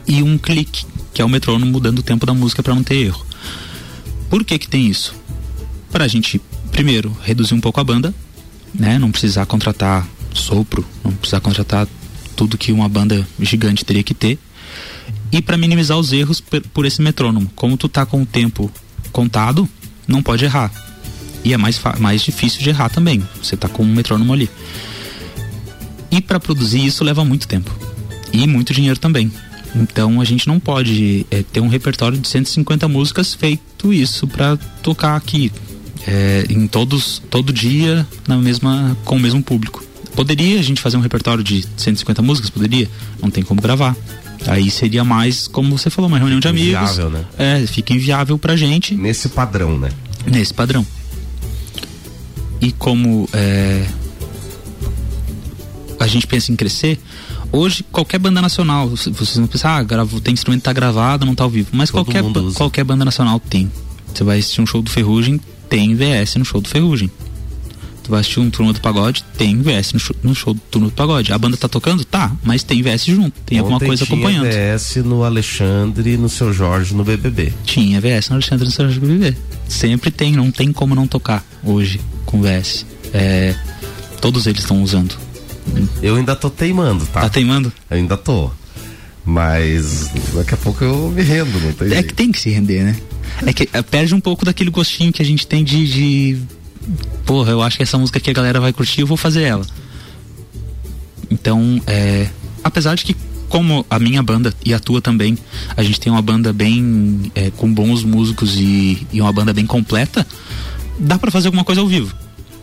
E um clique, que é o metrônomo mudando o tempo da música para não ter erro. Por que que tem isso? Pra gente, primeiro, reduzir um pouco a banda, né? Não precisar contratar sopro, não precisar contratar tudo que uma banda gigante teria que ter. E para minimizar os erros por, esse metrônomo. Como tu tá com o tempo contado, não pode errar. E é mais, mais difícil de errar também. Você tá com um metrônomo ali. E para produzir isso leva muito tempo. E muito dinheiro também. Então a gente não pode eh, ter um repertório de 150 músicas feito isso para tocar aqui eh, em todos todo dia na mesma com o mesmo público. Poderia a gente fazer um repertório de 150 músicas? Poderia. Não tem como gravar. Aí seria mais, como você falou, uma reunião de amigos. Inviável, né? É, fica inviável pra gente. Nesse padrão, né? Nesse padrão. E como é, a gente pensa em crescer, hoje qualquer banda nacional, vocês não pensam, ah, gravo, tem instrumento que tá gravado, não tá ao vivo. Mas Todo qualquer, qualquer banda nacional tem. Você vai assistir um show do Ferrugem, tem VS no show do Ferrugem. Tu vai assistir um turno do pagode, tem VS no show, no show do turno do pagode. A banda tá tocando? Tá, mas tem VS junto, tem alguma Ontem coisa tinha acompanhando. VS no Alexandre no seu Jorge no BBB. Tinha VS no Alexandre no Sérgio BBB. Sempre tem, não tem como não tocar hoje com VS. É, todos eles estão usando. Eu ainda tô teimando, tá? Tá teimando? Ainda tô. Mas daqui a pouco eu me rendo, não tem É jeito. que tem que se render, né? É que é, perde um pouco daquele gostinho que a gente tem de, de. Porra, eu acho que essa música aqui a galera vai curtir, eu vou fazer ela. Então, é. Apesar de que, como a minha banda e a tua também, a gente tem uma banda bem. é, com bons músicos e, e uma banda bem completa, dá pra fazer alguma coisa ao vivo.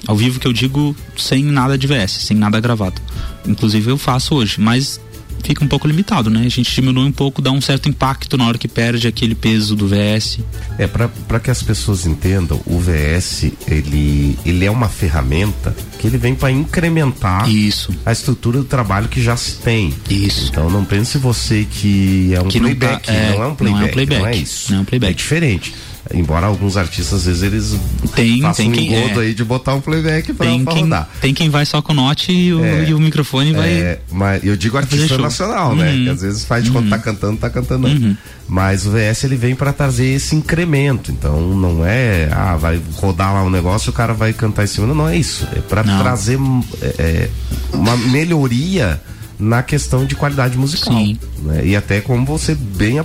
Ao vivo que eu digo sem nada de VS, sem nada gravado. Inclusive eu faço hoje, mas fica um pouco limitado, né? A gente diminui um pouco, dá um certo impacto na hora que perde aquele peso do VS. É, para que as pessoas entendam, o VS, ele, ele é uma ferramenta que ele vem para incrementar Isso. a estrutura do trabalho que já se tem. Isso. Então não pense você que é um Que não playback, tá- é, não é um não é um playback, playback, não é isso. não é um playback. É diferente. Embora alguns artistas, às vezes, eles Tem, façam tem um quem- é. aí de botar um playback pra, Tem pra quem, rodar. tem quem vai só com o note e o, É. e o microfone vai. É, mas eu digo artista nacional, né? Uhum. Que às vezes faz de conta que tá cantando, tá cantando. Uhum. Mas o VS ele vem para trazer esse incremento. Então não é, ah, vai rodar lá um negócio e o cara vai cantar em cima. Não, não é isso. É para trazer é, é, uma melhoria na questão de qualidade musical. Sim. né? E até como você bem,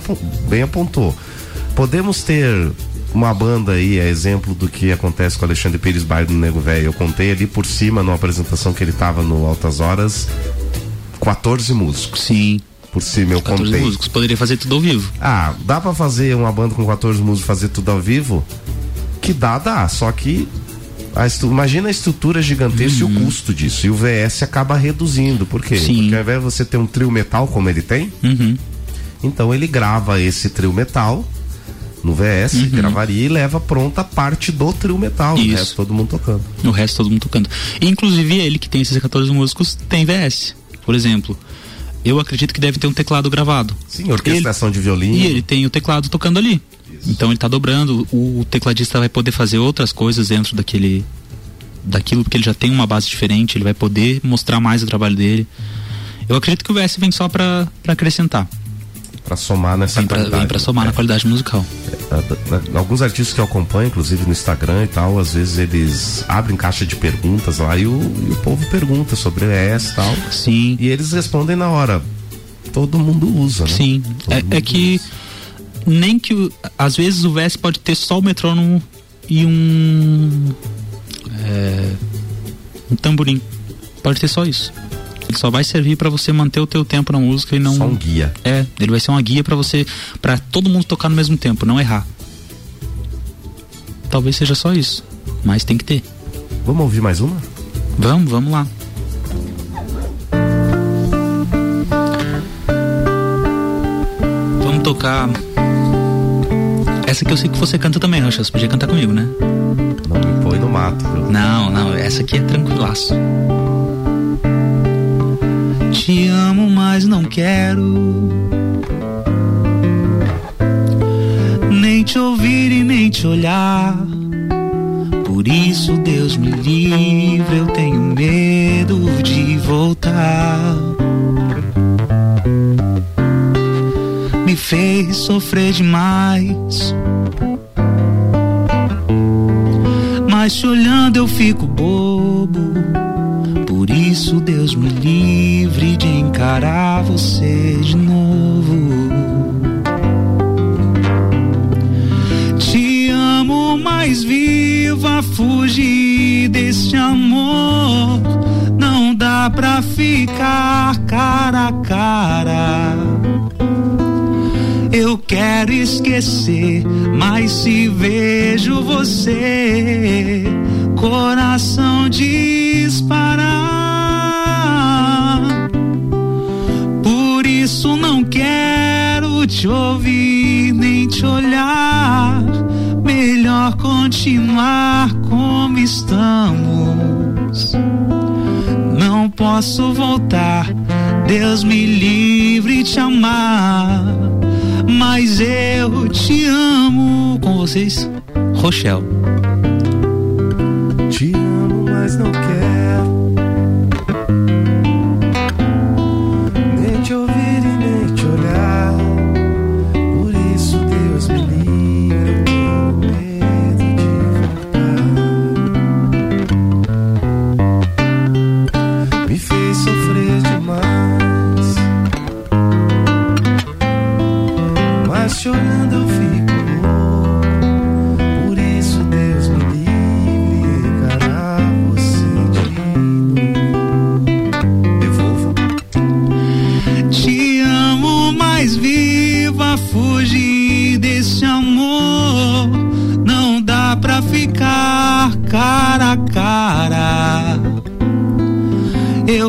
bem apontou. Podemos ter uma banda aí, é exemplo do que acontece com o Alexandre Pires Bairro no Nego Velho. Eu contei ali por cima, numa apresentação que ele tava no Altas Horas, 14 músicos. Sim. Por cima eu 14 contei. músicos, poderia fazer tudo ao vivo. Ah, dá pra fazer uma banda com 14 músicos fazer tudo ao vivo? Que dá, dá. Só que a estru- imagina a estrutura gigantesca e o custo disso. E o VS acaba reduzindo. Por quê? Uhum. Sim. Porque ao invés de você ter um trio metal como ele tem, Uhum. então ele grava esse trio metal no VS, Uhum. gravaria e leva pronta a parte do trio metal. O Isso. resto todo mundo tocando. O resto todo mundo tocando. E, inclusive ele que tem esses 14 músicos tem VS. Por exemplo, eu acredito que deve ter um teclado gravado. Sim, orquestração de violino. E ele tem o teclado tocando ali. Então ele tá dobrando, o, o tecladista vai poder fazer outras coisas dentro daquele daquilo porque ele já tem uma base diferente, ele vai poder mostrar mais o trabalho dele. Eu acredito que o VS vem só pra acrescentar. Pra somar nessa Vem pra, qualidade. vem pra somar na qualidade musical. É, Alguns artistas que eu acompanho, inclusive no Instagram e tal, às vezes eles abrem caixa de perguntas lá e o, e o povo pergunta sobre essa e tal. Sim. E eles respondem na hora. Todo mundo usa, né? Sim. É, é que nem que o- às vezes o VS pode ter só o metrônomo e um é, um tamborim. Pode ter só isso. Ele só vai servir pra você manter o teu tempo na música e não Só um guia. É, ele vai ser uma guia pra você pra todo mundo tocar no mesmo tempo, não errar. Talvez seja só isso, mas tem que ter. Vamos ouvir mais uma? Vamos, vamos lá. Vamos tocar. Essa que eu sei que você canta também, Rocha. Você podia cantar comigo, né? Não me põe no mato, viu? Não, não, essa aqui é tranquilaço. Te amo, mas não quero. Nem te ouvir e nem te olhar. Por isso, Deus me livre, eu tenho medo de voltar. Me fez sofrer demais. Mas te olhando eu fico bobo. Por isso, Deus me livre de encarar você de novo. Te amo, mas viva fugir desse amor. Não dá pra ficar cara a cara. Quero esquecer, mas se vejo você, coração disparar. Por isso não quero te ouvir nem te olhar. Melhor continuar como estamos. Não posso voltar, Deus me livre te amar. Mas eu te amo. Com vocês, Rochelle.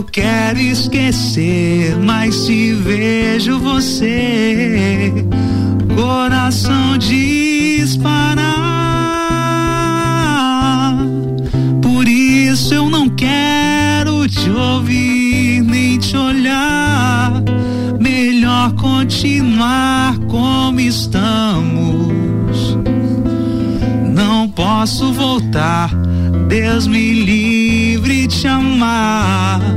Eu quero esquecer, mas se vejo você, coração disparar. Por isso eu não quero te ouvir nem te olhar. Melhor continuar como estamos. Não posso voltar. Deus me livre de amar.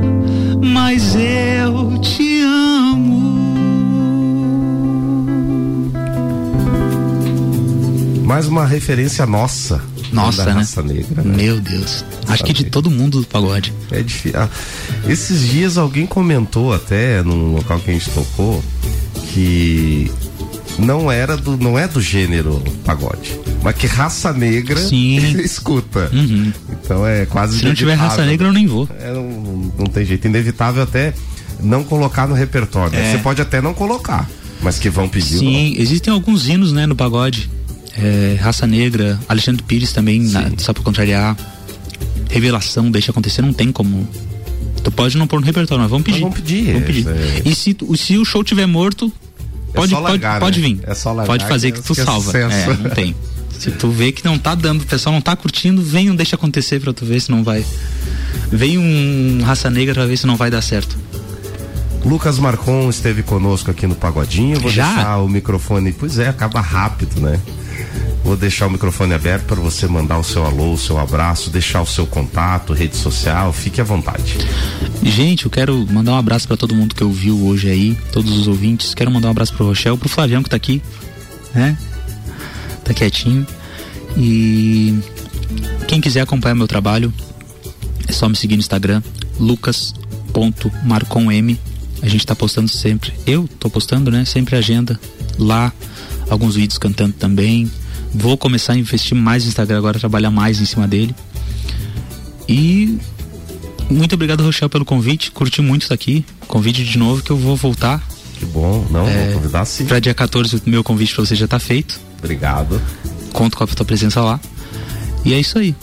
Mas eu te amo. Mais uma referência nossa. Nossa, da né? raça negra. né? Meu Deus. Acho que de todo mundo do pagode. É difícil. Ah, esses dias alguém comentou até num local que a gente tocou que não era do não é do gênero pagode, mas que raça negra Sim. escuta. Uhum. Então é quase Se não tiver raça negra, eu nem vou. É, não, não tem jeito, inevitável até não colocar no repertório. É. Você pode até não colocar, mas que vão pedir. Sim, existem alguns hinos, né, no pagode. É, Raça Negra, Alexandre Pires também, na- só pra contrariar. Revelação, deixa acontecer, não tem como. Tu pode não pôr no repertório, mas vamos pedir. vamos pedir, Vamos pedir. é. E se, se o show tiver morto, É pode, pode, largar, pode né? vir. É só largar pode fazer que que tu é- é salva. É, não tem. Se tu vê que não tá dando, o pessoal não tá curtindo, vem um deixa acontecer pra tu ver se não vai. Vem um raça negra pra ver se não vai dar certo. Lucas Marcon esteve conosco aqui no Pagodinho. Vou Já? deixar o microfone. Pois é, acaba rápido, né? Vou deixar o microfone aberto para você mandar o seu alô, o seu abraço, deixar o seu contato, rede social, fique à vontade. Gente, eu quero mandar um abraço para todo mundo que ouviu hoje aí, todos os ouvintes. Quero mandar um abraço pro Rochel, pro Flavião que tá aqui, né? Tá quietinho. E quem quiser acompanhar meu trabalho, é só me seguir no Instagram, lucas.marcom.m. A gente tá postando sempre. Eu tô postando, né? Sempre agenda lá, alguns vídeos cantando também. Vou começar a investir mais no Instagram agora, trabalhar mais em cima dele. E muito obrigado, Rochelle, pelo convite. Curti muito estar aqui. Convite de novo que eu vou voltar. Que bom, não, É, vou convidar sim. Pra dia 14, o meu convite pra você já tá feito. Obrigado. Conto com a tua presença lá. E é isso aí.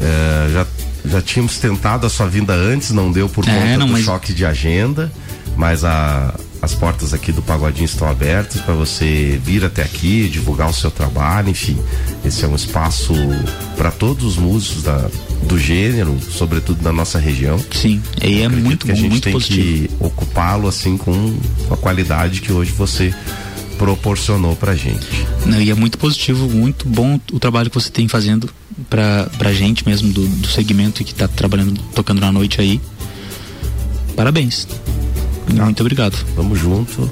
É, já, já tínhamos tentado a sua vinda antes, não deu por É, conta não, do mas- choque de agenda, mas a- as portas aqui do Pagodinho estão abertas para você vir até aqui, divulgar o seu trabalho, enfim. Esse é um espaço para todos os músicos da- do gênero, sobretudo da nossa região. Sim, e é muito que a bom, gente muito tem positivo. que ocupá-lo assim com a qualidade que hoje você proporcionou pra gente. Não, e é muito positivo, muito bom o trabalho que você tem fazendo pra, pra gente mesmo do, do segmento que tá trabalhando, tocando na noite aí. Parabéns. Muito obrigado. Tamo junto.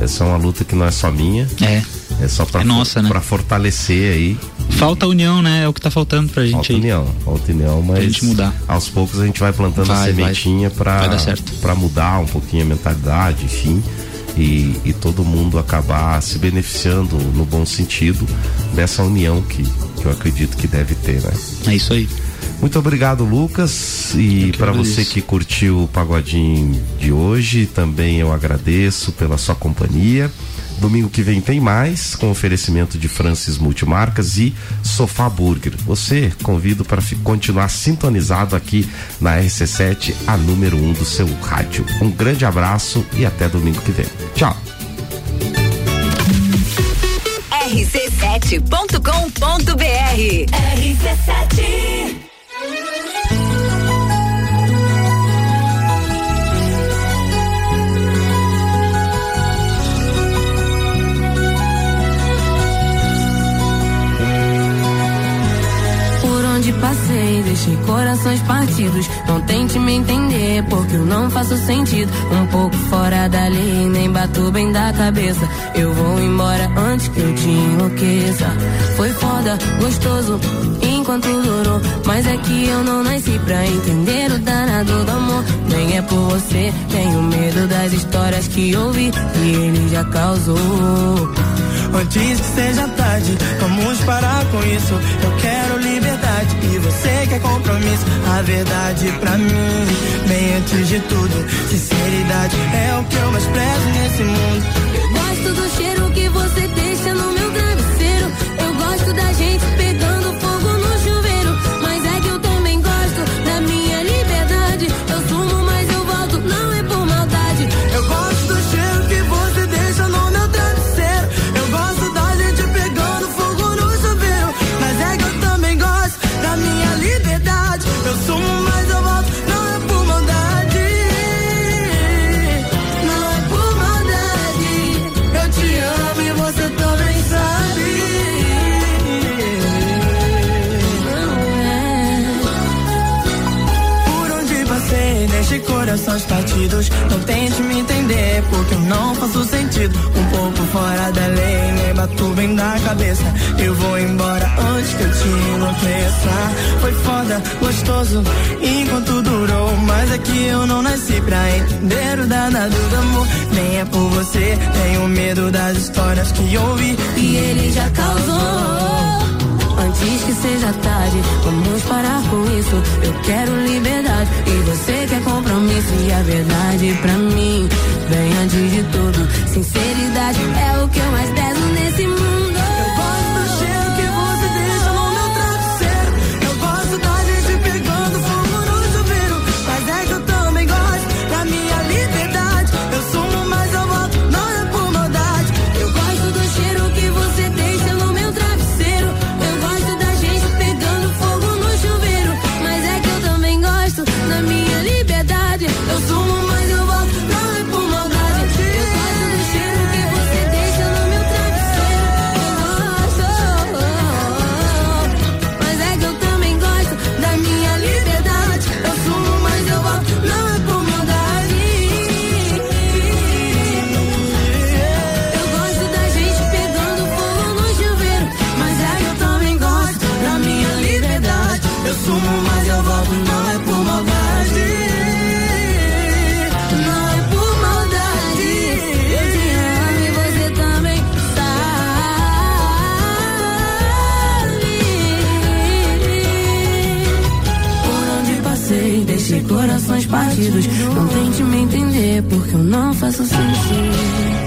Essa é uma luta que não é só minha. É. É só pra, É nossa, né? pra fortalecer aí. Falta união, né? É o que tá faltando pra gente Falta aí. união, falta união, mas gente mudar. aos poucos a gente vai plantando a Vai, sementinha vai. pra Vai dar certo. pra mudar um pouquinho a mentalidade, enfim. E, e todo mundo acabar se beneficiando no bom sentido dessa união que, que eu acredito que deve ter, né? É isso aí. Muito obrigado, Lucas. E para você que curtiu o pagodinho de hoje, também eu agradeço pela sua companhia. Domingo que vem tem mais, com oferecimento de Francis Multimarcas e Sofá Burger. Você convido para continuar sintonizado aqui na RC7, a número 1 um do seu rádio. Um grande abraço e até domingo que vem. Tchau. rc7.com.br RC7 passei, deixei corações partidos. Não tente me entender, porque eu não faço sentido. Um pouco fora da lei, nem bato bem da cabeça. Eu vou embora antes que eu te enlouqueça. Foi foda, gostoso, enquanto durou. Mas é que eu não nasci pra entender o danado do amor. Nem é por você, tenho medo das histórias que ouvi e ele já causou. Antes que seja tarde, vamos parar com isso. Eu quero liberdade e você quer compromisso. A verdade pra mim, bem antes de tudo, sinceridade é o que eu mais prezo nesse mundo. Eu gosto do cheiro que você deixa no meu travesseiro. Eu gosto da gente pegando corações partidos. Não tente me entender, porque eu não faço sentido. Um pouco fora da lei, nem bato bem da cabeça. Eu vou embora antes que eu te enlouqueça. Foi foda, gostoso, enquanto durou. Mas é que eu não nasci pra entender o danado do amor. Nem é por você, tenho medo das histórias que ouvi. E ele já causou. Antes que seja tarde, vamos parar com isso. Eu quero liberdade e você quer compromisso. E a verdade pra mim, bem antes de tudo, sinceridade é o que eu mais prezo nesse mundo. partidos. Não tente me entender, porque eu não faço sentido.